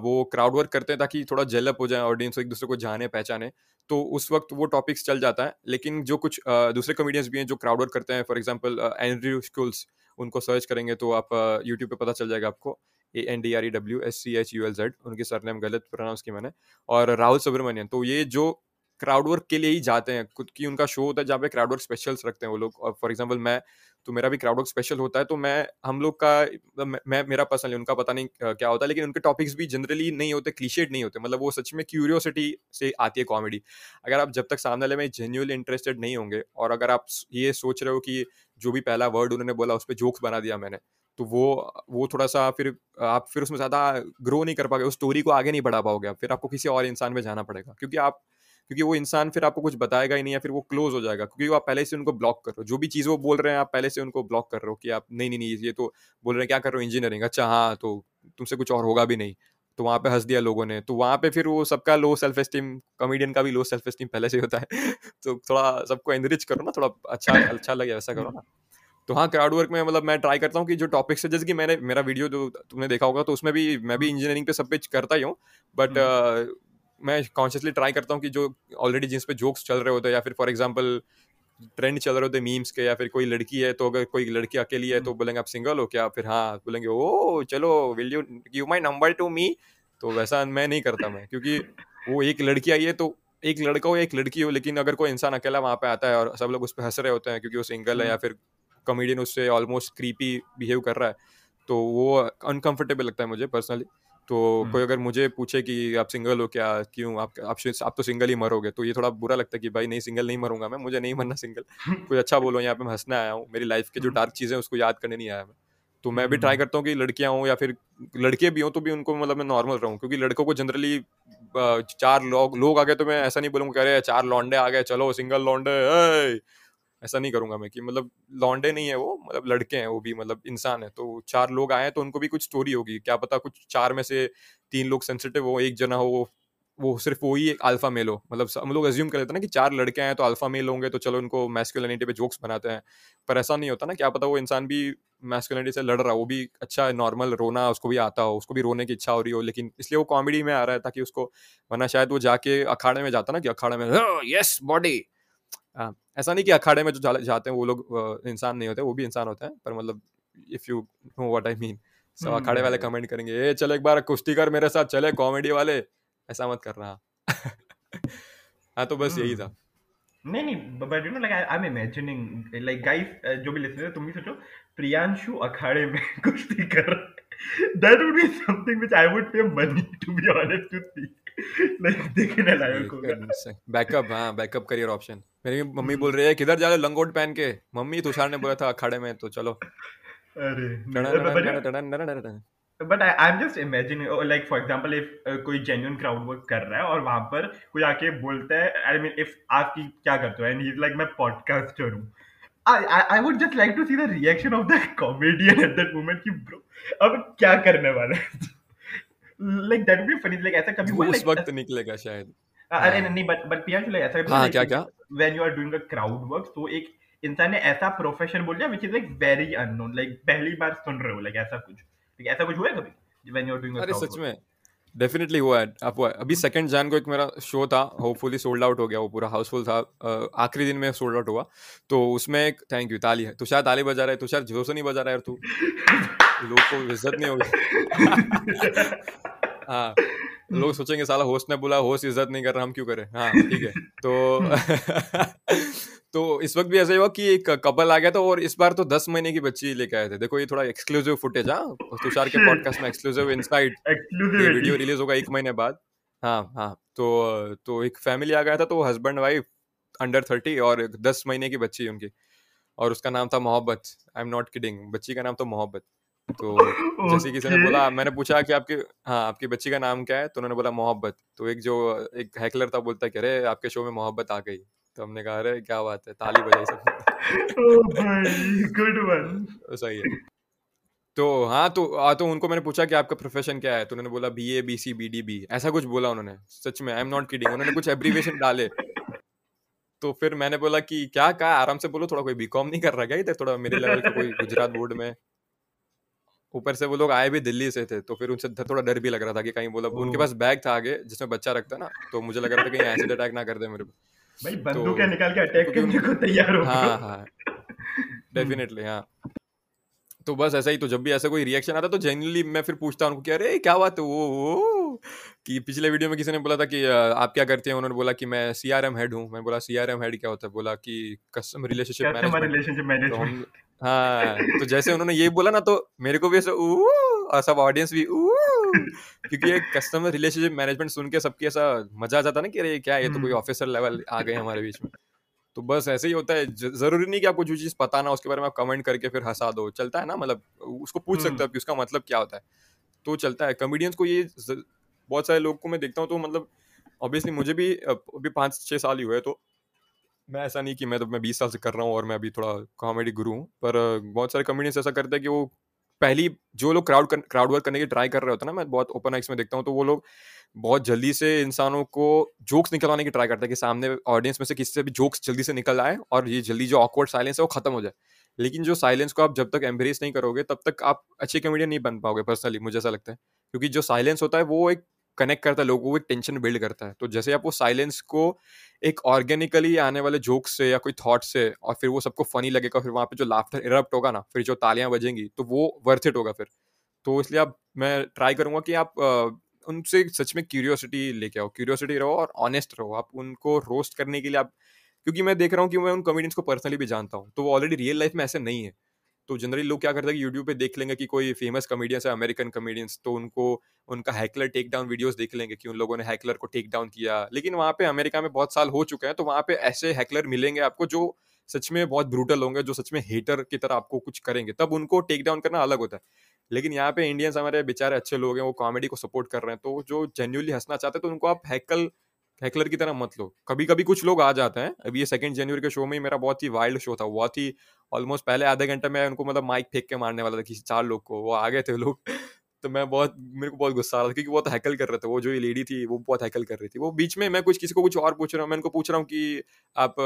वो क्राउड वर्क करते हैं ताकि थोड़ा जेलअप हो जाए ऑडियंस एक दूसरे को जाने, पहचाने। तो उस वक्त वो टॉपिक्स चल जाता है, लेकिन जो कुछ दूसरे कॉमेडियंस भी हैं जो क्राउड वर्क करते हैं फॉर एग्ज़ाम्पल एंड्रयू स्कूल्स उनको सर्च करेंगे तो आप यूट्यूब पे पता चल जाएगा आपको A N D R E W S C H U L Z उनके सरनेम गलत प्रोनाउंस की मैंने, और राहुल सुब्रमण्यन। तो ये जो क्राउड वर्क के लिए ही जाते हैं। खुद की उनका शो होता है जहाँ पे क्राउड वर्क स्पेशल्स रखते हैं वो लोग। और फॉर एग्जांपल मैं तो मेरा भी क्राउड वर्क स्पेशल होता है तो मैं, हम लोग का मतलब मैं मेरा पर्सनली उनका पता नहीं क्या होता है, लेकिन उनके टॉपिक्स भी जनरली नहीं होते क्लीशेड नहीं होते। मतलब वो सच में क्यूरियोसिटी से आती है कॉमेडी अगर आप जब तक सामने वाले में जेन्यूनली इंटरेस्टेड नहीं होंगे, और अगर आप ये सोच रहे हो कि जो भी पहला वर्ड उन्होंने बोला, उस पर जोक्स बना दिया मैंने तो वो वो थोड़ा सा फिर, आप फिर उसमें ज़्यादा ग्रो नहीं कर पाओगे, उस स्टोरी को आगे नहीं बढ़ा पाओगे फिर आपको किसी और इंसान में जाना पड़ेगा, क्योंकि आप क्योंकि वो इंसान फिर आपको कुछ बताएगा ही नहीं या फिर वो क्लोज हो जाएगा। क्योंकि आप पहले से उनको ब्लॉक कर रहे हो। जो भी चीज़ वो बोल रहे हैं आप पहले से उनको ब्लॉक कर रहे हो कि आप नहीं नहीं नहीं ये तो बोल रहे हैं क्या कर रहे हो इंजीनियरिंग अच्छा हाँ तो तुमसे कुछ और होगा भी नहीं। तो वहाँ पे हंस दिया लोगों ने। तो वहाँ पे फिर वो सबका लो सेल्फ एस्टीम कॉमेडियन का भी लो सेल्फ एस्टीम पहले से होता है। (laughs) तो थोड़ा सबको एनरिच करो ना थोड़ा अच्छा अच्छा लगे वैसा करो ना। तो हाँ क्राउड वर्क में मतलब मैं ट्राई करता हूँ कि जो टॉपिक्स है जैसे कि मैंने मेरा वीडियो जो तुमने देखा होगा तो उसमें भी मैं भी इंजीनियरिंग पे सब पे करता ही हूँ। बट मैं कॉन्शियसली ट्राई करता हूँ कि जो ऑलरेडी जिस पे जोक्स चल रहे होते हैं या फिर फॉर एग्ज़ाम्पल ट्रेंड चल रहे होते मीम्स के या फिर कोई लड़की है तो अगर कोई लड़की अकेली है तो बोलेंगे आप सिंगल हो क्या? फिर हाँ बोलेंगे ओ चलो will you give my number to me तो वैसा मैं नहीं करता मैं क्योंकि वो एक लड़की आई है तो एक लड़का हो एक लड़की हो लेकिन अगर कोई इंसान अकेला वहाँ पे आता है और सब लोग उस पर हंस रहे होते हैं क्योंकि वो सिंगल है या फिर कॉमेडियन उससे ऑलमोस्ट क्रीपी बिहेव कर रहा है तो वो अनकंफर्टेबल लगता है मुझे पर्सनली तो। कोई अगर मुझे पूछे कि आप सिंगल हो क्या क्यों आप आप, आप तो सिंगल ही मरोगे तो ये थोड़ा बुरा लगता है कि भाई नहीं सिंगल नहीं मरूँगा मैं मुझे नहीं मरना सिंगल (laughs) कुछ अच्छा बोलो यहाँ पे मैं हंसने आया हूँ मेरी लाइफ के जो डार्क। चीज़ें उसको याद करने नहीं आया मैं तो मैं भी ट्राई। करता हूँ कि लड़कियाँ हों या फिर लड़के भी हों तो भी उनको मतलब मैं नॉर्मल रहूँ क्योंकि लड़कों को जनरली चार लोग लोग आ गए तो मैं ऐसा नहीं बोलूँगा कह रहे चार लौंडे आ गए चलो सिंगल लौंडे ऐसा नहीं करूँगा मैं कि मतलब लौंडे नहीं है वो मतलब लड़के हैं वो भी मतलब इंसान है तो चार लोग आए तो उनको भी कुछ स्टोरी होगी। क्या पता कुछ चार में से तीन लोग सेंसिटिव हो, एक जना हो, वो सिर्फ़ वही एक अल्फ़ा मेल हो। मतलब हम लोग एज्यूम कर लेते हैं ना कि चार लड़के हैं तो अल्फ़ा मेल होंगे तो चलो उनको मैस्कुलिनिटी पे जोक्स बनाते हैं। पर ऐसा नहीं होता ना, क्या पता वो इंसान भी मैस्कुलिनिटी से लड़ रहा हो, वो भी अच्छा नॉर्मल रोना, उसको भी आता हो, उसको भी रोने की इच्छा हो रही हो, लेकिन इसलिए वो कॉमेडी में आ रहा है ताकि उसको, वरना शायद वो जाके अखाड़े में जाता ना कि अखाड़े में यस बॉडी हाँ, ऐसा नहीं कि अखाड़े में जो जाते हैं वो लोग इंसान नहीं होते वो भी इंसान होते हैं पर मतलब if you know what I mean सब अखाड़े वाले कमेंट करेंगे ए चल एक बार कुश्ती कर मेरे साथ चले कॉमेडी वाले। ऐसा मत करना हाँ तो बस यही था। हम्म। नहीं नहीं but you know like I am imagining like guys जो भी लिसनर तुम भी सोचो प्रियांशु अखाड़े में (laughs) कुश्ती कर that would be something which I would pay money to be honest to see like देखने लायक होगा बैकअप हाँ बैकअप करियर ऑप्शन मेरी मम्मी बोल रही है किधर जा रहे लंगोट पहन के? मम्मी तुषार ने बोला था अखाड़े में तो चलो। अरे but I am just imagine like for example if कोई जेन्युइन क्राउड वर्क कर रहा है और वहाँ पर कोई आके बोलता है आई मीन इफ़ आप क्या करते हो? एंड ही लाइक मैं पॉडकास्टर हूँ। I, I, I would just like to see the reaction of the comedian at that moment कि bro अब क्या करने वाला है? Like that would be funny like ऐसा कभी हुआ उस वक्त निकलेगा शायद। अरे नहीं बट बट पियांशु लाइक ऐसा हाँ क्या क्या? when you are doing a crowd work तो एक इंसान ने ऐसा प्रोफेशन बोल दिया which is like very unknown like पहली बार सुन रहे हो like ऐसा कुछ। like ऐसा कुछ हुआ है कभी when you are doing a अरे सच में डेफिनेटली हुआ है आप हुआ है। अभी सेकंड जैन को एक मेरा शो था होपफुली सोल्ड आउट हो गया वो पूरा हाउसफुल था आखिरी दिन में सोल्ड आउट हुआ। तो उसमें एक थैंक यू ताली है। तुषार ताली बजा रहा है तुषार ज़ोर से नहीं बजा रहा है तू। (laughs) लोग को इज़्ज़त नहीं होगी। (laughs) हाँ लोग सोचेंगे साला होस्ट ने बोला होस्ट इज़्ज़त नहीं कर रहा हम क्यों करें? हाँ ठीक है। (laughs) तो (laughs) तो इस वक्त भी ऐसा हुआ कि एक कपल आ गया था और इस बार तो दस महीने की बच्ची लेके आए थे। देखो ये थोड़ा एक्सक्लूसिव फुटेज हाँ। तुषार के पॉडकास्ट में एक्सक्लूसिव इनसाइट वीडियो रिलीज़ होगा एक महीने बाद। हाँ हाँ तो तो एक फैमिली आ गया था तो हस्बैंड वाइफ अंडर थर्टी और दस महीने की बच्ची उनकी। और उसका नाम था मोहब्बत। आई एम नॉट किडिंग बच्ची का नाम तो मोहब्बत। तो जैसे किसी ने बोला मैंने पूछा कि आपके हाँ आपकी बच्ची का नाम क्या है? तो उन्होंने बोला मोहब्बत। तो एक जो एक हैकलर था बोलता कि अरे आपके शो में मोहब्बत आ गई। तो हमने कहा अरे क्या बात है ताली बजाई सब (laughs) गुड वन। (laughs) सही है। तो हाँ तो आ, तो उनको मैंने पूछा कि आपका प्रोफेशन क्या है? तो उन्होंने बोला B A B C B D B ऐसा कुछ बोला उन्होंने सच में आई एम नॉट किडिंग उन्होंने कुछ एब्रीवेशन डाले। तो फिर मैंने बोला कि क्या कहा आराम से बोलो थोड़ा कोई बीकॉम नहीं कर रहा क्या इधर? थोड़ा मेरे लेवल का कोई गुजरात बोर्ड में ऊपर से वो लोग आए भी दिल्ली से थे तो फिर उनसे थोड़ा डर भी लग रहा था कि कहीं बोला उनके पास बैग था आगे जिसमें बच्चा रखता ना तो मुझे लग रहा था कहीं एसिड अटैक ना कर दे मेरे को। भाई बंदूक तो, निकाल के अटैक करने को तैयार हो हाँ हाँ। डेफिनेटली हाँ। तो बस ऐसा ही तो जब भी ऐसा कोई रिएक्शन आता तो जनरली मैं फिर पूछता हूँ कि अरे क्या बात है? वो, वो कि पिछले वीडियो में किसी ने बोला था कि आप क्या करते हैं? उन्होंने बोला कि मैं सी आर एम हेड हूँ। मैं बोला सी आर एम हेड क्या होता है? बोला कि कस्टमर रिलेशनशिप मैनेजमेंट हाँ तो जैसे उन्होंने ये बोला ना तो मेरे को भी ऐसा और सब ऑडियंस भी क्योंकि एक कस्टमर रिलेशनशिप मैनेजमेंट सुन के सबकी ऐसा मज़ा आ जाता ना कि अरे क्या ये तो कोई ऑफिसर हम्म। लेवल आ गए हमारे बीच में? तो बस ऐसे ही होता है ज़रूरी नहीं कि आपको जो चीज़ पता ना उसके बारे में आप कमेंट करके फिर हंसा दो। चलता है ना मतलब उसको पूछ सकते हो हम्म। कि उसका मतलब क्या होता है। तो चलता है कॉमेडियंस को ये बहुत सारे लोग को मैं देखता हूँ तो मतलब ऑब्वियसली मुझे भी अभी पाँच छः साल ही हुए तो मैं ऐसा नहीं कि मैं तो मैं बीस साल से कर रहा हूँ और मैं अभी थोड़ा कॉमेडी गुरु हूँ, पर बहुत सारे कॉमेडियंस ऐसा करते हैं कि वो पहली जो लोग क्राउड क्राउड वर्क करने की ट्राई कर रहे होते हैं ना, मैं बहुत ओपन आइक्स में देखता हूँ तो वो लोग बहुत जल्दी से इंसानों को जोक्स निकलवाने की ट्राई करते हैं कि सामने ऑडियंस में से किसी से भी जोक्स जल्दी से निकल आए और ये जल्दी जो ऑकवर्ड साइलेंस है वो खत्म हो जाए। लेकिन जो साइलेंस को आप जब तक एम्ब्रेस नहीं करोगे, तब तक आप अच्छे कॉमेडियन नहीं बन पाओगे पर्सनली मुझे ऐसा लगता है। क्योंकि जो साइलेंस होता है वो एक कनेक्ट करता है, लोगों को टेंशन बिल्ड करता है। तो जैसे आप वो साइलेंस को एक ऑर्गेनिकली आने वाले जोक से या कोई थॉट से और फिर वो सबको फनी लगेगा, फिर वहाँ पे जो लाफ्टर इरप्ट होगा ना, फिर जो तालियाँ बजेंगी तो वो वर्थ इट होगा फिर। तो इसलिए आप मैं ट्राई करूँगा कि आप उनसे सच में क्यूरियोसिटी लेके आओ क्यूरियोसिटी रहो और ऑनेस्ट रहो। आप उनको रोस्ट करने के लिए आप, क्योंकि मैं देख रहा हूँ कि मैं उन कॉमेडियंस को पर्सनली भी जानता हूँ तो वो ऑलरेडी रियल लाइफ में ऐसे नहीं है। तो जनरली लोग क्या करते हैं कि यूट्यूब पे देख लेंगे कि कोई फ़ेमस कमेडियंस है अमेरिकन कमेडियंस तो उनको, उनका हैकलर टेक डाउन वीडियोस देख लेंगे कि उन लोगों ने हैकलर को टेक डाउन किया। लेकिन वहाँ पे अमेरिका में बहुत साल हो चुके हैं तो वहाँ पे ऐसे हैकलर मिलेंगे आपको जो सच में बहुत ब्रूटल होंगे, जो सच में हेटर की तरह आपको कुछ करेंगे। तब उनको टेक डाउन करना अलग होता है। लेकिन यहाँ पे इंडियंस हमारे बेचारे अच्छे लोग हैं, वो कॉमेडी को सपोर्ट कर रहे हैं तो जो जेन्यूनली हंसना चाहते हैं तो उनको आप हैकल हैकलर की तरह मत लो। कभी कभी कुछ लोग आ जाते हैं, अभी ये सेकंड जनवरी के शो में ही मेरा बहुत ही वाइल्ड शो था, बहुत ही ऑलमोस्ट पहले आधे घंटे में उनको मतलब माइक फेंक के मारने वाला था, किसी चार लोग को, वो आ गए थे लोग। (laughs) तो मैं बहुत, मेरे को बहुत गुस्सा आ रहा था, क्योंकि वो तो हैकल कर रहे थे, वो जो ये लेडी थी, वो बहुत हैकल कर रही थी। वो बीच में मैं कुछ, किसी को कुछ और पूछ रहा हूँ, मैं उनको पूछ रहा हूँ कि आप,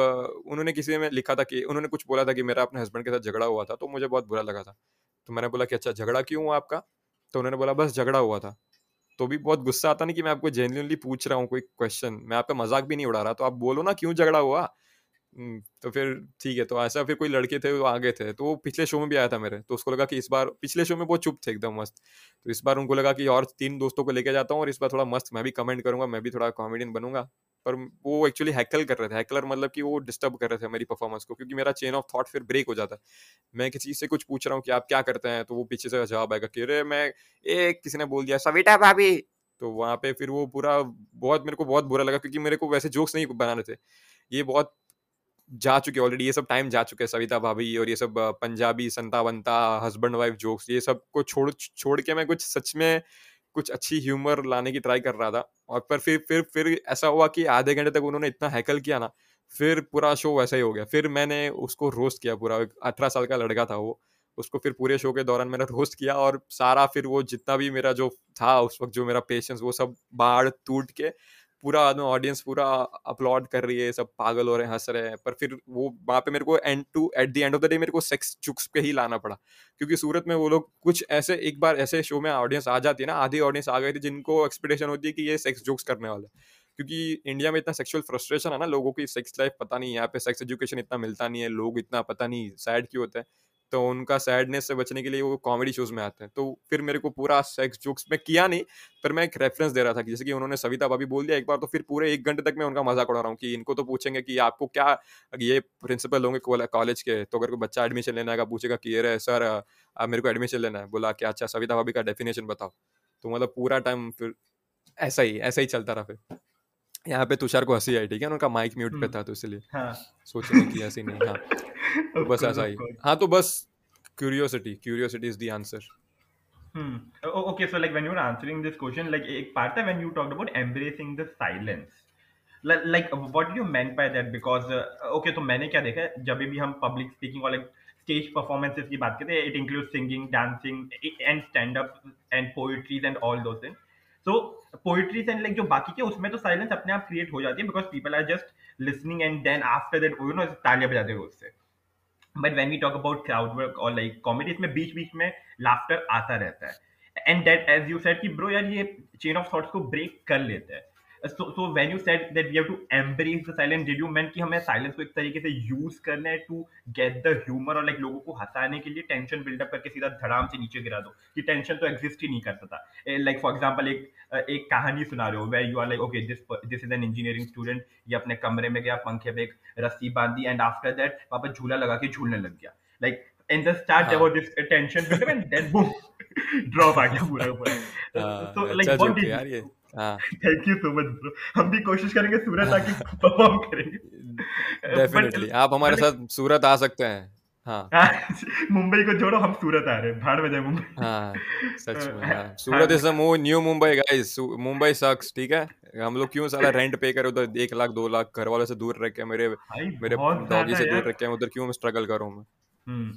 उन्होंने किसी में लिखा था कि, उन्होंने कुछ बोला था कि मेरा अपने हस्बैंड के साथ झगड़ा हुआ था तो मुझे बहुत बुरा लगा था। तो मैंने बोला कि अच्छा झगड़ा क्यों हुआ आपका? तो उन्होंने बोला, बस झगड़ा हुआ था। तो भी बहुत गुस्सा आता नहीं कि मैं आपको जेन्यूनली पूछ रहा हूँ कोई क्वेश्चन मैं आपका मज़ाक भी नहीं उड़ा रहा तो आप बोलो ना क्यों झगड़ा हुआ? तो फिर ठीक है तो ऐसा फिर कोई लड़के थे वो आगे थे तो वो पिछले शो में भी आया था मेरे तो उसको लगा कि इस बार, पिछले शो में बहुत चुप थे एकदम मस्त तो इस बार उनको लगा कि और तीन दोस्तों को लेके जाता हूँ और इस बार थोड़ा मस्त, मैं भी कमेंट करूँगा, मैं भी थोड़ा कॉमेडियन बनूँगा, पर वो एक्चुअली हैकल कर रहे थे हैकलर मतलब कि वो डिस्टर्ब कर रहे थे मेरी परफॉर्मेंस को, क्योंकि मेरा चेन ऑफ़ थॉट फिर ब्रेक हो जाता है। मैं किसी से कुछ पूछ रहा हूँ कि आप क्या करते हैं तो वो पीछे से जवाब आएगा कि अरे मैं एक किसी ने बोल दिया, सविता भाभी। तो वहाँ पे फिर वो पूरा बहुत मेरे को बहुत बुरा लगा, क्योंकि मेरे को वैसे जोक्स नहीं बनाने थे। ये बहुत जा चुके ऑलरेडी ये सब टाइम जा चुके हैं सविता भाभी और ये सब पंजाबी संता बनता हस्बैंड वाइफ जोक्स ये सबको छोड़ छोड़ के मैं कुछ सच में कुछ अच्छी ह्यूमर लाने की ट्राई कर रहा था। और पर फिर फिर फिर ऐसा हुआ कि आधे घंटे तक उन्होंने इतना हैकल किया ना, फिर पूरा शो वैसा ही हो गया। फिर मैंने उसको रोस्ट किया पूरा अठारह साल का लड़का था वो। उसको फिर पूरे शो के दौरान मैंने रोस्ट किया और सारा फिर वो जितना भी मेरा जो था उस वक्त जो मेरा पेशेंस वो सब बाढ़ टूट के पूरा ऑडियंस पूरा अपलॉड कर रही है सब पागल हो रहे हैं, हंस रहे हैं। पर फिर वो वहाँ पे मेरे को and to at the end of the day मेरे को सेक्स चुक्स पे ही लाना पड़ा। क्योंकि सूरत में वो लोग कुछ ऐसे, एक बार ऐसे शो में ऑडियंस आ जाती है ना, आधी ऑडियंस आ गई थी जिनको एक्सपेक्टेशन होती है कि ये सेक्स जोक्स करने वाले क्योंकि इंडिया में इतना सेक्सुअल फ्रस्ट्रेशन है ना लोगों की सेक्स लाइफ पता नहीं, यहाँ पे सेक्स एजुकेशन इतना मिलता नहीं है, लोग इतना पता नहीं सैड क्यों होते हैं? तो उनका सैडनेस से बचने के लिए वो कॉमेडी शोज़ में आते हैं। तो फिर मेरे को पूरा सेक्स जोक्स में किया नहीं, पर मैं एक रेफरेंस दे रहा था कि जैसे कि उन्होंने सविता भाभी बोल दिया एक बार तो फिर पूरे एक घंटे तक मैं उनका मज़ाक उड़ा रहा हूँ कि इनको तो पूछेंगे कि आपको क्या ये प्रिंसिपल होंगे कॉलेज के तो अगर कोई बच्चा एडमिशन लेना है पूछेगा कि ये रहे सर मेरे को एडमिशन लेना है? बोला कि अच्छा सविता भाभी का डेफिनेशन बताओ। तो मतलब पूरा टाइम फिर ऐसा ही ऐसा ही चलता रहा फिर। यहाँ पे तुषार को हँसी आई ठीक है उनका माइक म्यूट पे था तो इसलिए हाँ. सोचने की हँसी नहीं हाँ तो बस ऐसा ही हाँ तो बस curiosity curiosity is the answer Hmm. Okay, so like when you were answering this question, like एक part था when you talked about embracing the silence. Like, like what do you meant by that? Because uh, okay, तो मैंने क्या देखा है जब भी हम public speaking और like stage performances की बात करते हैं, it includes singing, dancing, and stand up and poetries and all those things. So poetry and like जो बाकी के, उसमें तो साइलेंस अपने आप क्रिएट हो जाती है because people are just listening and then after that you know तालियाँ बजाते हैं उससे। But when we talk about crowd work और लाइक कॉमेडी इसमें बीच बीच में लाफ्टर आता रहता है। And that as you said कि ब्रो यार ये चेन ऑफ़ थॉट्स को ब्रेक कर लेते है। So so when you said that we have to embrace the silence did you mean कि हमें साइलेंस को एक तरीके से यूज़ करना है टू गेट द ह्यूमर और लाइक लोगों को हंसाने के लिए टेंशन बिल्डअप करके सीधा धड़ाम से नीचे गिरा दो कि टेंशन तो एग्जिस्ट ही नहीं करता था लाइक फॉर एग्जांपल एक एक कहानी सुना रहे हो where you are like okay this this is an engineering student ये अपने कमरे में गया पंखे पे एक रस्सी बांधी एंड आफ्टर दैट वापस झूला लगा के झूलने लग गया। Like in the start there was this tension and then boom (laughs) drop आ गया पूरा पूरा। so like what did you thank you so much bro हम भी कोशिश करेंगे सूरत आके (laughs) परफॉर्म करेंगे। (laughs) डेफिनेटली आप हमारे साथ सूरत आ सकते हैं। हाँ। (laughs) मुंबई को जोड़ो हम सूरत आ रहे हैं। भाड़ में जाए मुंबई। हाँ सच में हाँ. Surat is the new Mumbai guys Mumbai sucks ठीक है? हम लोग क्यों साला रेंट पे करे? उधर एक लाख दो लाख घर वालों से दूर के मेरे मेरे डॉगी से दूर रह के उधर क्यों मैं स्ट्रगल करूँ मैं?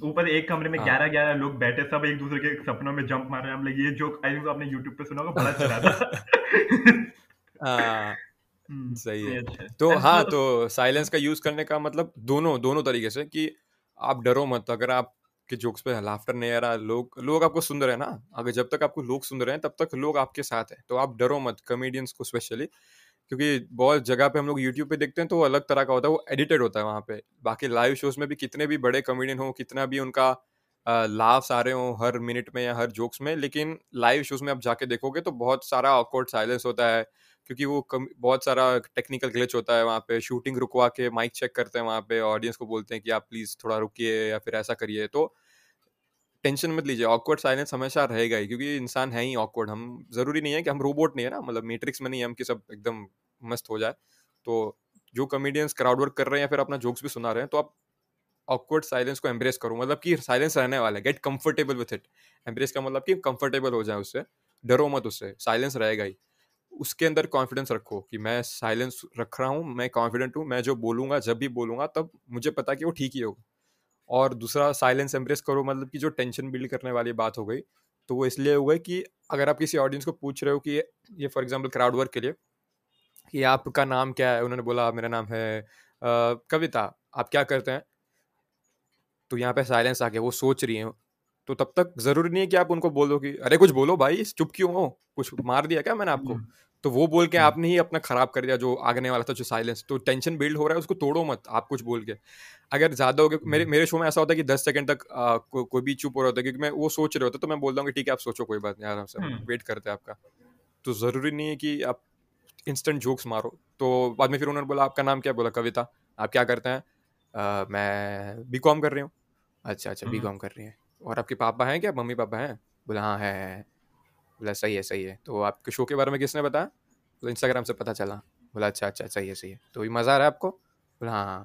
ऊपर एक कमरे में हाँ। ग्यारह ग्यारह लोग बैठे सब एक दूसरे के सपनों में जंप मार रहे हैं। हम लोग ये जोक आई थिंक आपने यूट्यूब पे सुना होगा बड़ा चला था। (laughs) हाँ। हम्म, सही है। अच्छा तो हाँ तो साइलेंस का यूज़ करने का मतलब दोनों दोनों तरीके से कि आप डरो मत। अगर आपके जोक्स पे लाफ्टर नहीं आ रहा लोग लोग आपको सुन रहे हैं ना अगर जब तक आपको लोग सुन रहे हैं तब तक लोग आपके साथ हैं। तो आप डरो मत कॉमेडियंस को स्पेशली क्योंकि बहुत जगह पे हम लोग यूट्यूब पे देखते हैं तो वो अलग तरह का होता है वो एडिटेड होता है वहाँ पे। बाकी लाइव शोज़ में भी कितने भी बड़े कॉमेडियन हो कितना भी उनका लाफ्स आ रहे हो हर मिनट में या हर जोक्स में लेकिन लाइव शोज़ में आप जाके देखोगे तो बहुत सारा ऑकवर्ड साइलेंस होता है क्योंकि वो कम, बहुत सारा टेक्निकल ग्लिच होता है वहाँ पे। शूटिंग रुकवा के माइक चेक करते हैं वहाँ पे ऑडियंस को बोलते हैं कि आप प्लीज़ थोड़ा रुकिए या फिर ऐसा करिए। तो टेंशन मत लीजिए ऑकवर्ड साइलेंस हमेशा रहेगा ही, क्योंकि इंसान है ही ऑकवर्ड हम, ज़रूरी नहीं है कि हम रोबोट नहीं है ना मतलब मैट्रिक्स में नहीं है, हम कि सब एकदम मस्त हो जाए। तो जो कॉमेडियंस क्राउड वर्क कर रहे हैं या फिर अपना जोक्स भी सुना रहे हैं तो आप ऑकवर्ड साइलेंस को एम्ब्रेस करो। मतलब कि साइलेंस रहने वाला है get comfortable with it embrace का मतलब कि कंफर्टेबल हो जाए उससे, डरो मत उससे साइलेंस रहेगा ही। उसके अंदर कॉन्फिडेंस रखो कि मैं साइलेंस रख रहा हूँ, मैं कॉन्फिडेंट हूँ, मैं जो बोलूँगा, जब भी बोलूँगा, तब मुझे पता कि वो ठीक ही होगा। और दूसरा साइलेंस एम्प्रेस करो मतलब कि जो टेंशन बिल्ड करने वाली बात हो गई तो वो इसलिए हो गई कि अगर आप किसी ऑडियंस को पूछ रहे हो कि ये, फॉर एग्ज़ाम्पल क्राउड वर्क के लिए कि आपका नाम क्या है? उन्होंने बोला मेरा नाम है अ, कविता आप क्या करते हैं? तो यहाँ पे साइलेंस आ गया वो सोच रही हैं। तो तब तक ज़रूरी नहीं है कि आप उनको बोलो कि अरे कुछ बोलो भाई चुप क्यों हो? कुछ मार दिया क्या मैंने आपको? हम्म, तो वो बोल के हम्म, आपने ही अपना खराब कर दिया जो आगने वाला था जो साइलेंस तो टेंशन बिल्ड हो रहा है उसको तोड़ो मत आप कुछ बोल के। अगर ज़्यादा हो गया मेरे हम्म, मेरे शो में ऐसा होता है कि दस सेकंड तक आ, को, कोई भी चुप हो रहा होता है क्योंकि मैं वो सोच रहे होते तो मैं बोल दूँगा ठीक है आप सोचो कोई बात नहीं आराम से वेट करते हैं आपका। तो ज़रूरी नहीं है कि आप इंस्टेंट जोक्स मारो। तो बाद में फिर उन्होंने बोला आपका नाम क्या बोला कविता? आप क्या करते हैं? "अ, मैं बी कर रही हूँ। अच्छा अच्छा बी कर रही हैं। और आपके पापा हैं क्या? मम्मी पापा हैं? बोला हाँ है है है। बोला सही है सही है। तो आपके शो के बारे में किसने बताया? बोला इंस्टाग्राम से पता चला। बोला अच्छा अच्छा सही है सही है। तो ये मज़ा आ रहा है आपको? बोला हाँ हाँ।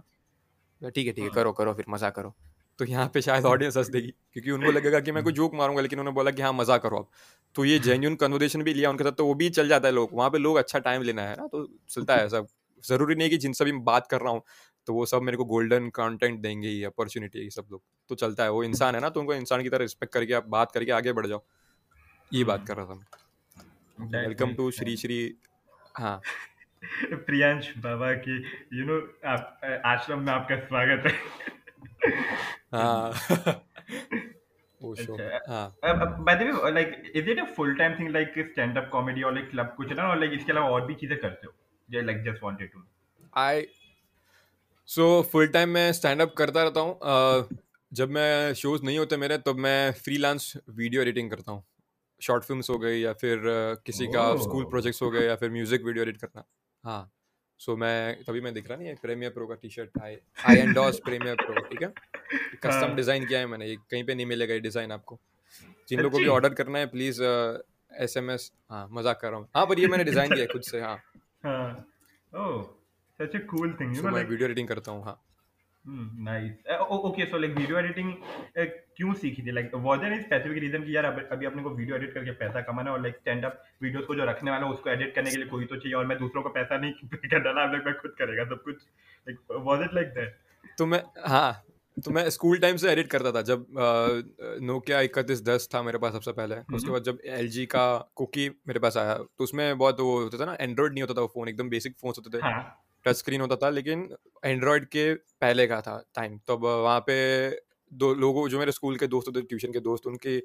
बोला ठीक है ठीक है हाँ, करो करो फिर मज़ा करो। तो यहाँ पे शायद ऑडियंस हंस देगी क्योंकि उनको लगेगा कि मैं कोई जोक मारूँगा लेकिन उन्होंने बोला कि हाँ मज़ा करो आप तो ये जेन्यून कन्वर्सेशन भी लिया उनके साथ तो वो भी चल जाता है लोग। वहाँ पे लोग अच्छा टाइम लेना है ना तो चलता है सब। ज़रूरी नहीं कि जिनसे भी मैं बात कर रहा हूँ तो वो सब मेरे को गोल्डन कंटेंट देंगे ही अपॉर्चुनिटी सब लोग। तो चलता है वो इंसान है ना तो उनको इंसान की तरह रिस्पेक्ट करके आप बात करके आगे बढ़ जाओ। ये बात कर रहा था मैं। वेलकम टू श्री श्री हाँ। (laughs) प्रियांश बाबा की यू नो आप आश्रम में आपका स्वागत है। (laughs) हाँ। (laughs) वो शो अच्छा। हाँ। By the way like is it a full time thing like stand up comedy और लाइक क्लब कुछ ना और लाइक इसके अलावा और भी चीज़ें करते हो? Like just wanted to I so full time मैं स्टैंड अप करता रहता हूँ। अ, जब मैं शोज़ नहीं होते मेरे तब मैं फ्रीलांस वीडियो एडिटिंग करता हूँ। शॉर्ट फिल्म्स हो गई या फिर किसी का स्कूल प्रोजेक्ट्स हो गए या फिर म्यूज़िक वीडियो एडिट करना। हाँ सो मैं तभी मैं दिख रहा नहीं है प्रीमियर प्रो का T shirt I I endorse Premiere Pro ठीक है? (laughs) कस्टम हाँ। डिज़ाइन किया है मैंने ये कहीं पे नहीं मिलेगा ये डिज़ाइन आपको। जिन लोगों को भी ऑर्डर करना है प्लीज़ एस एम एस हाँ मज़ाक कर रहा हूँ। हाँ पर ये मैंने डिज़ाइन किया है खुद से हाँ। (laughs) हाँ। Oh such a cool thing मैं वीडियो एडिटिंग करता हूँ हाँ। Nice okay so like video editing क्यों सीखी थी? Like was there specific reason कि यार अब अभी अपने को वीडियो एडिट करके पैसा कमाना है और लाइक स्टैंड अप वीडियोस को जो रखने वाला है उसको एडिट करने के लिए कोई तो चाहिए और मैं दूसरों को पैसा नहीं (laughs) पे कर डाला अब मैं खुद करेगा सब कुछ? Like was it like that तो मैं हाँ तो मैं स्कूल टाइम से एडिट करता था जब नोकिया इकतीस दस था मेरे पास सबसे पहले उसके बाद जब LG का कुकी मेरे पास आया तो उसमें बहुत वो होता था ना एंड्रॉइड नहीं होता था वो फ़ोन एकदम बेसिक फ़ोन होते थे। हाँ। टच स्क्रीन होता था लेकिन एंड्रॉयड के पहले का था टाइम तब वहाँ पे दो लोगों जो मेरे स्कूल के दोस्त होते ट्यूशन के दोस्त उनके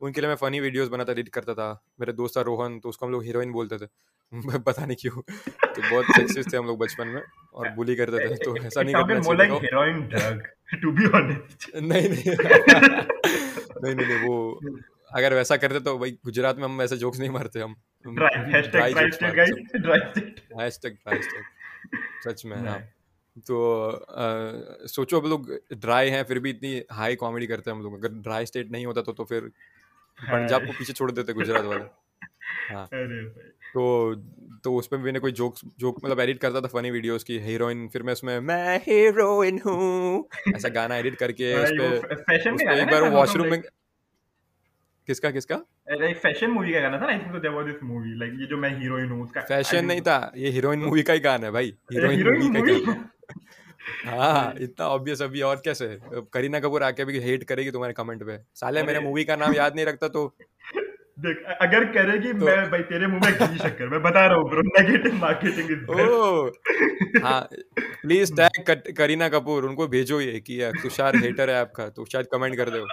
उनके लिए मैं फनी वीडियोस बनाता एडिट करता था। मेरे दोस्त था रोहन तो उसको हम लोग हीरोइन बोलते थे। (laughs) पता नहीं क्यों। तो बहुत सेक्सिस्ट थे हम लोग बचपन में और बुली करते थे तो ऐसा नहीं करना चाहिए टू बी ऑनेस्ट नहीं नहीं। (laughs) नहीं नहीं नहीं वो अगर वैसा करते तो भाई गुजरात में हम ऐसे जोक्स नहीं मारते हम सच में हाँ। तो अ, सोचो हम लोग ड्राई हैं फिर भी इतनी हाई कॉमेडी करते हैं हम लोग। अगर ड्राई स्टेट नहीं होता तो तो फिर पंजाब को पीछे छोड़ देते गुजरात वाले। (laughs) हाँ। तो तो उस पर मैंने कोई जोक्स जोक मतलब एडिट करता था फनी वीडियोस की हीरोइन फिर मैं उसमें मैं हीरोइन हूँ। ऐसा गाना एडिट करके उस भाई पे उस पे एक बार वॉशरूम में किसका किसका? फ़ैशन मूवी का गाना था ना I think there was this movie like ये जो मैं हीरोइन हूँ उसका फ़ैशन नहीं था ये हीरोइन मूवी का ही गाना है भाई। हीरोइन मूवी का हाँ इतना ऑब्वियस अभी और कैसे? करीना कपूर आके भी हेट करेगी तुम्हारे कमेंट पे। साले मेरे मूवी का नाम याद नहीं रखता तो। देख अगर करेगी तो- मैं भाई तेरे मुँह में घी शक्कर मैं बता रहा हूँ bro negative marketing is oh हाँ प्लीज़ टैग करीना कपूर उनको भेजो ये कि तुषार हेटर है आपका तो शायद कमेंट कर दो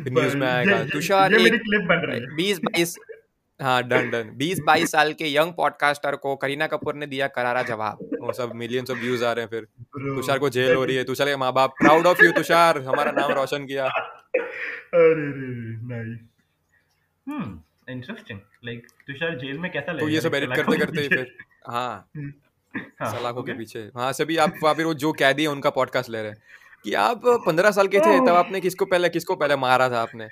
न्यूज़ में आएगा। तुषार एक क्लिप बन रही है। बीस बाईस हाँ डन डन। बीस बाईस साल के यंग पॉडकास्टर को करीना कपूर ने दिया करारा जवाब। वो सब मिलियंस ऑफ़ व्यूज़ आ रहे हैं फिर। तुषार को जेल हो रही है। तुषार के माँ बाप प्राउड ऑफ़ यू तुषार। हमारा नाम रोशन किया। (laughs) अरे रे nice hmm interesting like Tushar jail में कैसा तो ये सब एडिट करते करते? फिर। हाँ। हाँ, सलाखों के. पीछे। वहाँ से भी आप फिर वो जो कैदी है उनका पॉडकास्ट ले रहे हैं। कि आप पंद्रह साल के थे तब आपने किसको पहले किसको पहले मारा था आपने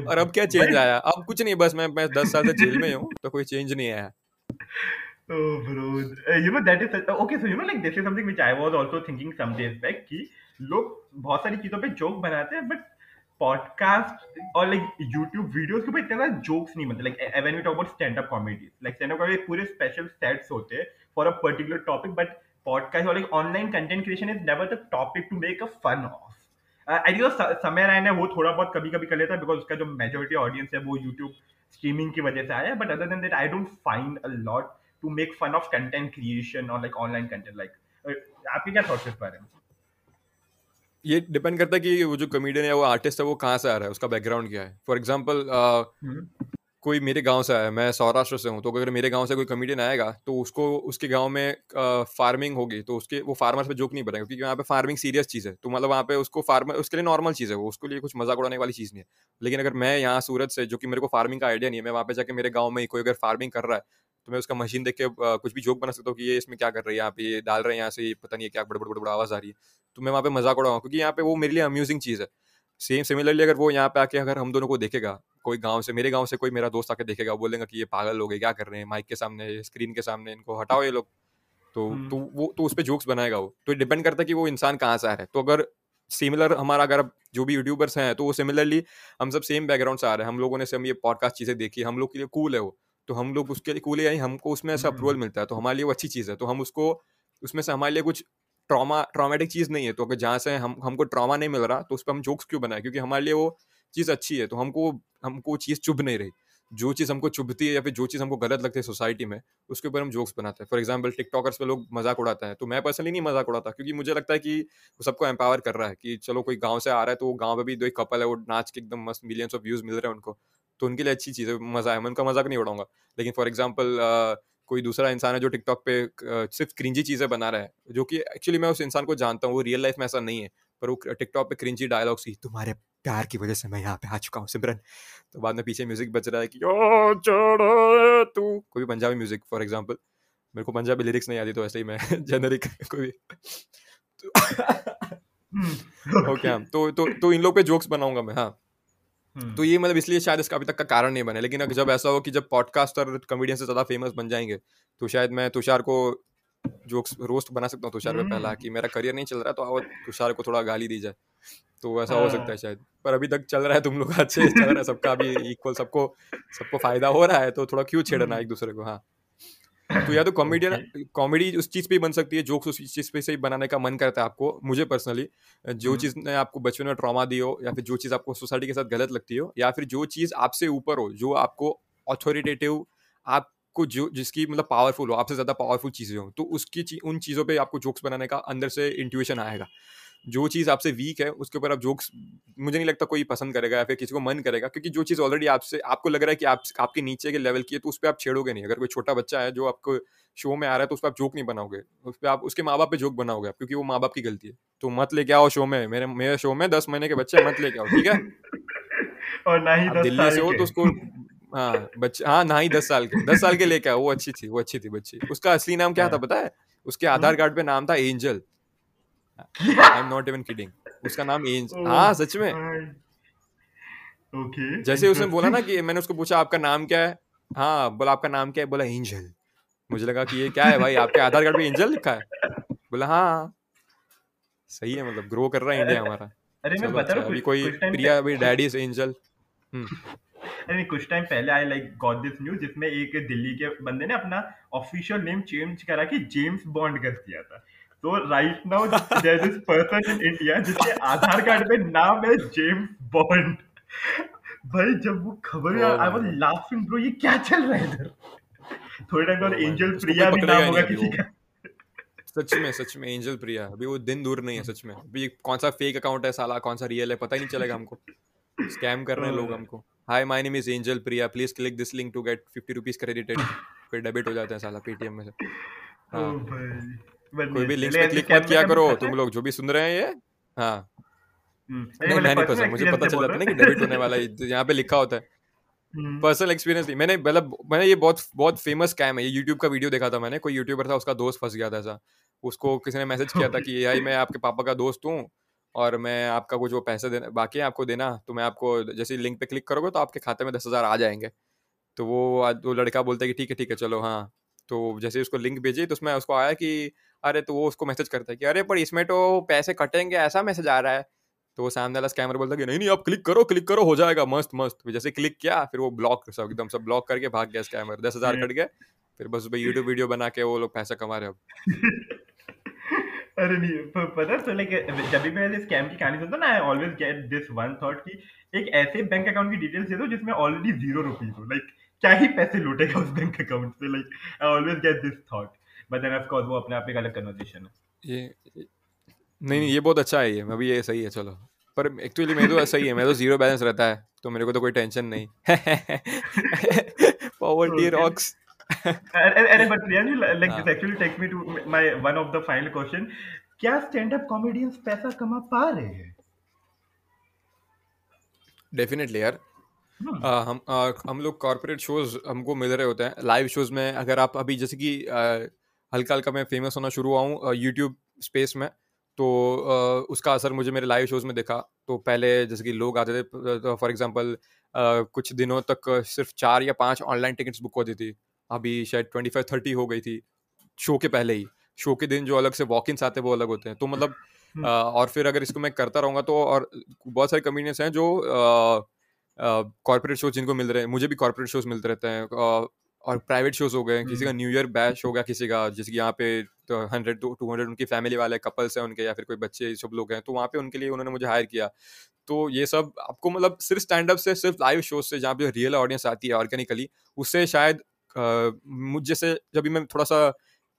और अब क्या चेंज आया अब कुछ नहीं बस मैं मैं दस साल से जेल में हूँ तो कोई चेंज नहीं आया Oh, bro. Uh, you know that is such, okay. So you know like this is something which I was also thinking some days back कि लोग बहुत सारी चीज़ों पे जोक बनाते हैं बट पॉडकास्ट और लाइक यूट्यूब वीडियोस के ऊपर इतना ज़्यादा जोक्स नहीं बनते like when we talk about stand up comedy like stand up comedy पूरे स्पेशल सेट्स होते हैं for a particular topic but podcast और like online content creation is never the topic to make a fun of I think Samay Rai ने वो थोड़ा बहुत कभी कभी कर लेता है बिकॉज़ उसका जो मेजोरिटी ऑडियंस है वो यूट्यूब स्ट्रीमिंग की वजह से आया है but other than that I don't find a lot to make fun of content creation और लाइक ऑनलाइन कंटेंट लाइक आपके क्या थॉट्स इस बारे में? ये डिपेंड करता है कि वो जो कमेडियन है वो आर्टिस्ट है वो कहाँ से आ रहा है उसका बैकग्राउंड क्या है? फॉर एग्ज़ाम्पल कोई मेरे गाँव से आया मैं सौराष्ट्र से हूँ तो अगर मेरे गाँव से कोई कमेडियन आएगा तो उसको उसके गाँव में आ, फ़ार्मिंग होगी तो उसके वो फार्मर पे जोक नहीं बनेगा क्योंकि वहाँ पे फ़ार्मिंग सीरियस चीज़ है तो मतलब वहाँ पे उसको फार्मर उसके लिए नॉर्मल चीज़ है वो उसके लिए कुछ मज़ाक उड़ाने वाली चीज़ नहीं है। लेकिन अगर मैं यहाँ सूरत से जो कि मेरे को फ़ार्मिंग का आइडिया नहीं है मैं वहाँ पे जाकर मेरे गाँव में ही कोई अगर फ़ार्मिंग कर रहा है तो मैं उसका मशीन देख के कुछ भी जोक बना सकता हूँ कि ये इसमें क्या कर रही है यहाँ पे ये डाल रहे हैं यहाँ से पता नहीं है क्या बड़ बड़ बड़ आवाज़ आ रही है तो मैं वहाँ पे मज़ाक उड़ाऊँ क्योंकि यहाँ पे वो मेरे लिए अम्यूजिंग चीज़ है। सेम सिमिलरली अगर वो यहाँ पे आके अगर हम दोनों को देखेगा कोई गाँव से मेरे गाँव से कोई मेरा दोस्त आके देखेगा बोलेगा कि ये पागल लोग हैं क्या कर रहे हैं माइक के सामने स्क्रीन के सामने इनको हटाओ ये लोग। तो हम्म। तो वो तो उस पर जोक्स बनाएगा वो। तो डिपेंड करता है कि वो इंसान कहाँ से आ रहा है। तो अगर सिमिलर हमारा अगर जो भी यूट्यूबर्स हैं तो वो सिमिलरली हम सब सेम बैकग्राउंड से आ रहे हैं। हम लोगों ने सेम ये पॉडकास्ट चीज़ें देखी हम लोग के लिए कूल है वो। तो हम लोग उसके लिए कूल है हमको उसमें ऐसा हम्म। अप्रूवल मिलता है तो हमारे लिए वो अच्छी चीज़ है। तो हम उसको उसमें से हमारे लिए कुछ ट्रॉमा, ट्रॉमेटिक चीज़ नहीं है तो अगर जहाँ से हम, हमको ट्रॉमा नहीं मिल रहा तो उस पर हम जोक्स क्यों बनाए? क्योंकि हमारे लिए वो चीज़ अच्छी है तो हमको हमको चीज़ चुभ नहीं रही। जो चीज़ हमको चुभती है या फिर जो चीज़ हमको गलत लगती है सोसाइटी में, उसके ऊपर हम जोक्स बनाते हैं। फॉर एग्ज़ाम्पल टिकटॉकर्स पे लोग मज़ाक उड़ाते हैं तो मैं पर्सनली नहीं मज़ाक उड़ाता, क्योंकि मुझे लगता है कि वो सबको एम्पावर कर रहा है कि चलो कोई गाँव से आ रहा है तो गाँव में भी दो एक कपल है, वो नाच के एकदम मस्त मिलियंस ऑफ़ व्यूज़ मिल रहे हैं उनको तो उनके लिए अच्छी चीज़ है, मज़ा है, मैं उनका मज़ाक नहीं उड़ाऊँगा। लेकिन फॉर एग्ज़ाम्पल कोई दूसरा इंसान है जो टिकटॉक पे सिर्फ़ क्रिंजी चीज़ें बना रहा है जो कि एक्चुअली मैं उस इंसान को जानता हूँ वो रियल लाइफ में ऐसा नहीं है पर वो टिकटॉक पे क्रिंजी डायलॉग सी तुम्हारे प्यार की वजह से मैं यहाँ पे आ चुका हूँ सिमरन। तो बाद में पीछे म्यूज़िक बज रहा है कि ओ चढ़ा तू। कोई पंजाबी म्यूज़िक फॉर एग्ज़ाम्पल मेरे को पंजाबी लिरिक्स नहीं आती तो ऐसे ही मैं (laughs) जेनरिक कोई (laughs) (laughs) हम्म, ओके हाँ तो तो तो इन लोग पे जोक्स बनाऊँगा मैं हाँ। हम्म, तो ये मतलब इसलिए शायद इसका अभी तक का कारण नहीं बने लेकिन जब ऐसा हो कि जब पॉडकास्टर कॉमेडियन से ज़्यादा फ़ेमस बन जाएँगे तो शायद मैं तुषार को जोक्स रोस्ट बना सकता हूँ तुषार पे पहला। कि मेरा करियर नहीं चल रहा तो आओ तुषार को थोड़ा गाली दी जाए तो ऐसा हो सकता है। शायद पर अभी तक चल रहा है, तुम लोग अच्छे चल रहा है, सबका अभी इक्वल सबको सबको फ़ायदा हो रहा है तो थोड़ा क्यों छेड़ना। एक दूसरे को हाँ तो या तो (clears throat) कॉमेडियन कॉमेडी उस चीज़ पे ही बन सकती है जोक्स उस चीज़ पे से ही बनाने का मन करता है आपको मुझे पर्सनली जो हम्म। चीज़ ने आपको बचपन में ट्रॉमा दी हो या फिर जो चीज़ आपको सोसाइटी के साथ गलत लगती हो या फिर जो चीज़ आपसे ऊपर हो जो आपको अथॉरिटेटिव आपको जो जिसकी मतलब पावरफुल हो आपसे ज़्यादा पावरफुल चीज़ें हो तो उसकी ची, उन चीज़ों पे आपको जोक्स बनाने का अंदर से इंट्यूशन आएगा जो चीज़ आपसे वीक है उसके ऊपर आप जोक्स मुझे नहीं लगता कोई पसंद करेगा या फिर किसी को मन करेगा क्योंकि जो चीज़ ऑलरेडी आपसे आपको लग रहा है कि आप आपके नीचे के लेवल की है तो उस पर आप छेड़ोगे नहीं। अगर कोई छोटा बच्चा है जो आपको शो में आ रहा है तो उस पर आप जोक नहीं बनाओगे। उस पर आप उसके माँ बाप पे जोक बनाओगे आप क्योंकि वो माँ बाप की गलती है। तो मत लेके आओ शो में? मेरे मेरे शो में दस महीने के बच्चे मत लेके आओ ठीक है? (laughs) और ना ही दिल्ली से हो तो उसको हाँ बच्चे हाँ ना ही दस साल के। दस साल के लेके आओ वो अच्छी थी वो अच्छी थी बच्ची। उसका असली नाम क्या था हाँ। पता है? उसके आधार कार्ड पे नाम था Angel I am not even kidding उसका नाम एंजल हाँ सच में। ओके जैसे उसने बोला ना कि मैंने उसको पूछा आपका नाम क्या है? हाँ बोला आपका नाम क्या है? बोला एंजल मुझे लगा कि ये क्या है भाई आपके आधार कार्ड पे एंजल लिखा है? बोला हाँ सही है मतलब ग्रो कर रहा है इंडिया हमारा। अरे मैं बता अच्छा रहा हूँ कोई प्रिया अभी डैडीज एंजल हम्म। अरे कुछ टाइम पहले I like got this news जिसमें एक दिल्ली के बंदे ने अपना ऑफिशियल नेम चेंज करा के जेम्स बॉन्ड कर दिया था। तो right now there this person in India जिसके आधार कार्ड पे नाम है जेम्स बॉन्ड भाई जब वो खबर आई वाज लाफिंग ब्रो ये क्या चल रहा है इधर? थोड़े टाइम बाद एंजल प्रिया भी नाम होगा किसी का। सच में सच में एंजल प्रिया अभी वो दिन दूर नहीं है सच में। अभी कौन सा फेक अकाउंट है साला कौन सा रियल है पता ही नहीं चलेगा हमको। स्कैम कर रहे हैं लोग हमको। Hi my name is Angel Priya please click this link to get fifty rupees credited फिर डेबिट हो जाते हैं साला पेटीएम में से। ओ हाँ। कोई भी लिंक्स पे क्लिक मत किया करो तुम लोग जो भी सुन रहे हैं ये। हाँ। हम्म, नहीं मैं नहीं फंसा मुझे पता चल जाता है ना कि डेबिट होने वाला है यहाँ पे लिखा होता है। पर्सनल एक्सपीरियंस नहीं मैंने मतलब मैंने ये बहुत बहुत फ़ेमस स्कैम है ये यूट्यूब का वीडियो देखा था मैंने कोई यूट्यूबर था उसका दोस्त फंस गया था ऐसा। उसको किसी ने मैसेज किया था कि यार मैं आपके पापा का दोस्त हूँ और मैं आपका कुछ वो पैसे देना बाकी है आपको देना तो मैं आपको जैसे लिंक पे क्लिक करोगे तो आपके खाते में दस हज़ार आ जाएँगे। तो वो वो लड़का बोलता है कि ठीक है ठीक है चलो हाँ। तो जैसे उसको लिंक भेजी तो उसमें उसको आया कि अरे तो वो उसको मैसेज करता है कि अरे पर इसमें तो पैसे कटेंगे, ऐसा मैसेज आ रहा है। तो वो सामने वाला स्कैमर बोलता है कि नहीं नहीं आप क्लिक करो क्लिक करो, हो जाएगा, मस्त मस्त। जैसे क्लिक किया, फिर वो ब्लॉक सब एकदम सब ब्लॉक करके भाग गया स्कैमर दस हज़ार कट गए, फिर बस उस पर यूट्यूब वीडियो बना के वो लोग पैसा कमा रहे अब। (laughs) अरे नहीं पता तो लाइक जब भी मैं स्कैम की कहानी सुनता ना I always get this one thought कि एक ऐसे बैंक अकाउंट की डिटेल्स दे दो जिसमें ऑलरेडी ज़ीरो रुपीज़ हो। लाइक क्या ही पैसे लूटेगा उस बैंक अकाउंट से? Like I always get this thought but then of course वो अपने आप एक अलग कन्वर्सेशन है। ये नहीं नहीं ये बहुत अच्छा है ये। अभी ये सही है चलो। पर एक्चुअली मेरे तो सही है मेरे तो ज़ीरो बैलेंस रहता है तो मेरे को तो कोई टेंशन नहीं। (laughs) पॉवर्टी. रॉक्स अरे बट प्रियांशु लाइक हाँ। This actually takes me to my one of the final question क्या स्टैंड अप कॉमेडियंस पैसा कमा पा रहे हैं? डेफिनेटली यार। हम्म, आ, हम आ, हम लोग कॉर्पोरेट शोज़ हमको मिल रहे होते हैं। लाइव शोज़ में अगर आप अभी जैसे कि हल्का हल्का मैं फ़ेमस होना शुरू हुआ हूँ यूट्यूब स्पेस में। तो आ, उसका असर मुझे मेरे लाइव शोज़ में दिखा। तो पहले जैसे कि लोग आते थे फॉर एग्जांपल कुछ दिनों तक सिर्फ़ चार या पाँच ऑनलाइन टिकट्स बुक होती थी। अभी शायद ट्वेंटी फाइव थर्टी हो गई थी शो के पहले ही। शो के दिन जो अलग से वॉक इन्स आते हैं वो अलग होते हैं। तो मतलब। आ, और फिर अगर इसको मैं करता रहूँगा तो और बहुत सारे कमेडियंस हैं जो कॉर्पोरेट शोज़ जिनको मिल रहे हैं मुझे भी कॉर्पोरेट शोज़ मिलते रहते हैं। और प्राइवेट शोज़ हो गए किसी का न्यू ईयर बैच हो गया किसी का जैसे कि यहाँ पे तो हंड्रेड टू हंड्रेड उनकी फैमिली वाले कपल्स हैं उनके या फिर कोई बच्चे सब लोग हैं तो वहाँ पे उनके लिए उन्होंने मुझे हायर किया। तो ये सब आपको मतलब सिर्फ़ स्टैंड अप से सिर्फ़ लाइव शोज़ से जहाँ पे रियल ऑडियंस आती है ऑर्गेनिकली उससे शायद मुझ जैसे जब भी मैं थोड़ा सा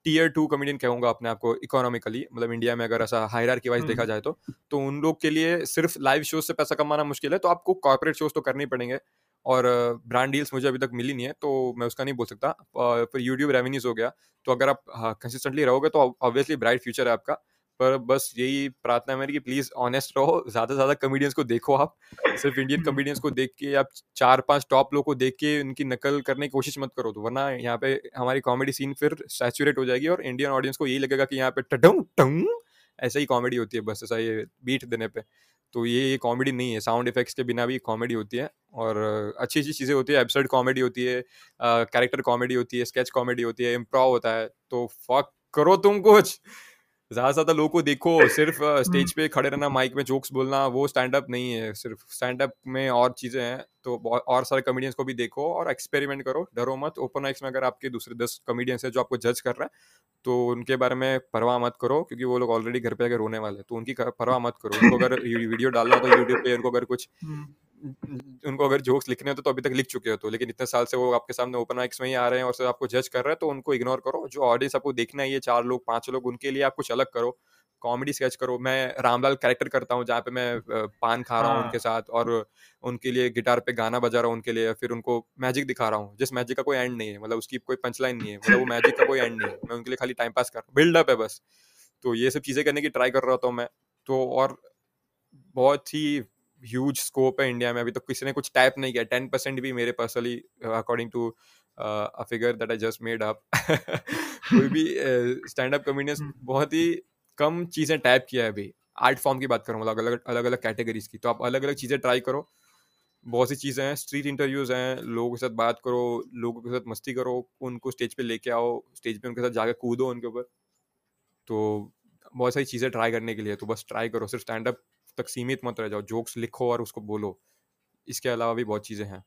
टीयर टू कमेडियन कहूँगा अपने आपको इकोनॉमिकली मतलब इंडिया में अगर ऐसा हायरार की वाइज हम्म। देखा जाए तो तो उन लोग के लिए सिर्फ़ लाइव शोज़ से पैसा कमाना मुश्किल है तो आपको कॉर्पोरेट शोज़ तो करने ही पड़ेंगे। और ब्रांड डील्स मुझे अभी तक मिली नहीं है तो मैं उसका नहीं बोल सकता। फिर यूट्यूब रेवेन्यूज हो गया तो अगर आप कंसिस्टेंटली रहोगे तो ऑब्वियसली ब्राइट फ्यूचर है आपका पर बस यही प्रार्थना है मेरी कि प्लीज़ ऑनेस्ट रहो ज़्यादा से ज़्यादा कमेडियंस को देखो आप सिर्फ़ इंडियन कमेडियंस (laughs) को देख के आप चार पाँच टॉप लोग को देख के उनकी नकल करने की कोशिश मत करो तो वरना यहाँ पे हमारी कॉमेडी सीन फिर सैचुरेट हो जाएगी और इंडियन ऑडियंस को यही लगेगा कि यहाँ पे टंग ऐसा ही कॉमेडी होती है बस ऐसा ये बीट देने पे। तो ये ये कॉमेडी नहीं है। साउंड इफेक्ट्स के बिना भी कॉमेडी होती है और अच्छी अच्छी चीज़ें होती है एब्सर्ड कॉमेडी होती है कैरेक्टर कॉमेडी होती है, स्केच कॉमेडी होती है, इम्प्रोव होता है। तो फक करो तुम कुछ। ज़्यादा से ज़्यादा लोगों को देखो (laughs) सिर्फ़ स्टेज पे खड़े रहना माइक में जोक्स बोलना वो स्टैंड अप नहीं है सिर्फ़ स्टैंड अप में और चीज़ें हैं तो और सारे कॉमेडियंस को भी देखो और एक्सपेरिमेंट करो डरो मत ओपन माइक्स में अगर आपके दूसरे दस कॉमेडियंस हैं जो आपको जज कर रहे हैं तो उनके बारे में परवाह मत करो क्योंकि वो लोग ऑलरेडी घर पे आके रोने वाले हैं तो उनकी परवाह मत करो उनको अगर (laughs) वीडियो डालना तो यूट्यूब पे उनको अगर कुछ उनको अगर जोक्स लिखने हो तो अभी तक लिख चुके हो तो लेकिन इतने साल से वो आपके सामने ओपन माइक्स में ही आ रहे हैं और सिर्फ़ आपको जज कर रहे हैं तो उनको इग्नोर करो। जो ऑडियंस आपको देखना है ये चार लोग पाँच लोग उनके लिए आप कुछ अलग करो। कॉमेडी स्केच करो। मैं रामलाल कैरेक्टर करता हूँ जहाँ पे मैं पान खा रहा हूँ हाँ। उनके साथ और उनके लिए गिटार पे गाना बजा रहा हूँ उनके लिए फिर उनको मैजिक दिखा रहा हूँ। जिस मैजिक का कोई एंड नहीं है मतलब उसकी कोई पंचलाइन नहीं है मतलब वो मैजिक का कोई एंड नहीं है। मैं उनके लिए खाली टाइम पास कर रहा हूँ। बिल्डअप है बस। तो ये सब चीज़ें करने की ट्राई कर रहा था मैं। तो और बहुत ही ह्यूज स्कोप है इंडिया में अभी तक किसी ने कुछ टाइप नहीं किया टेन परसेंट भी मेरे personally according to a figure that I just made up कोई भी स्टैंड अप कॉमेडियंस बहुत ही कम चीज़ें टाइप किया है अभी। आर्ट फॉर्म की बात करूँ अलग अलग अलग अलग कैटेगरीज की। तो आप अलग अलग चीज़ें ट्राई करो बहुत सी चीज़ें हैं स्ट्रीट इंटरव्यूज़ हैं लोगों के साथ बात करो लोगों के साथ मस्ती करो उनको स्टेज पे लेके आओ स्टेज पे उनके साथ जाके कूदो उनके ऊपर। तो बहुत सारी चीज़ें ट्राई करने के लिए तो बस ट्राई करो सिर्फ़ स्टैंड अप तक सीमित मत रह जाओ जोक्स लिखो और उसको बोलो। इसके अलावा भी बहुत चीज़ें हैं।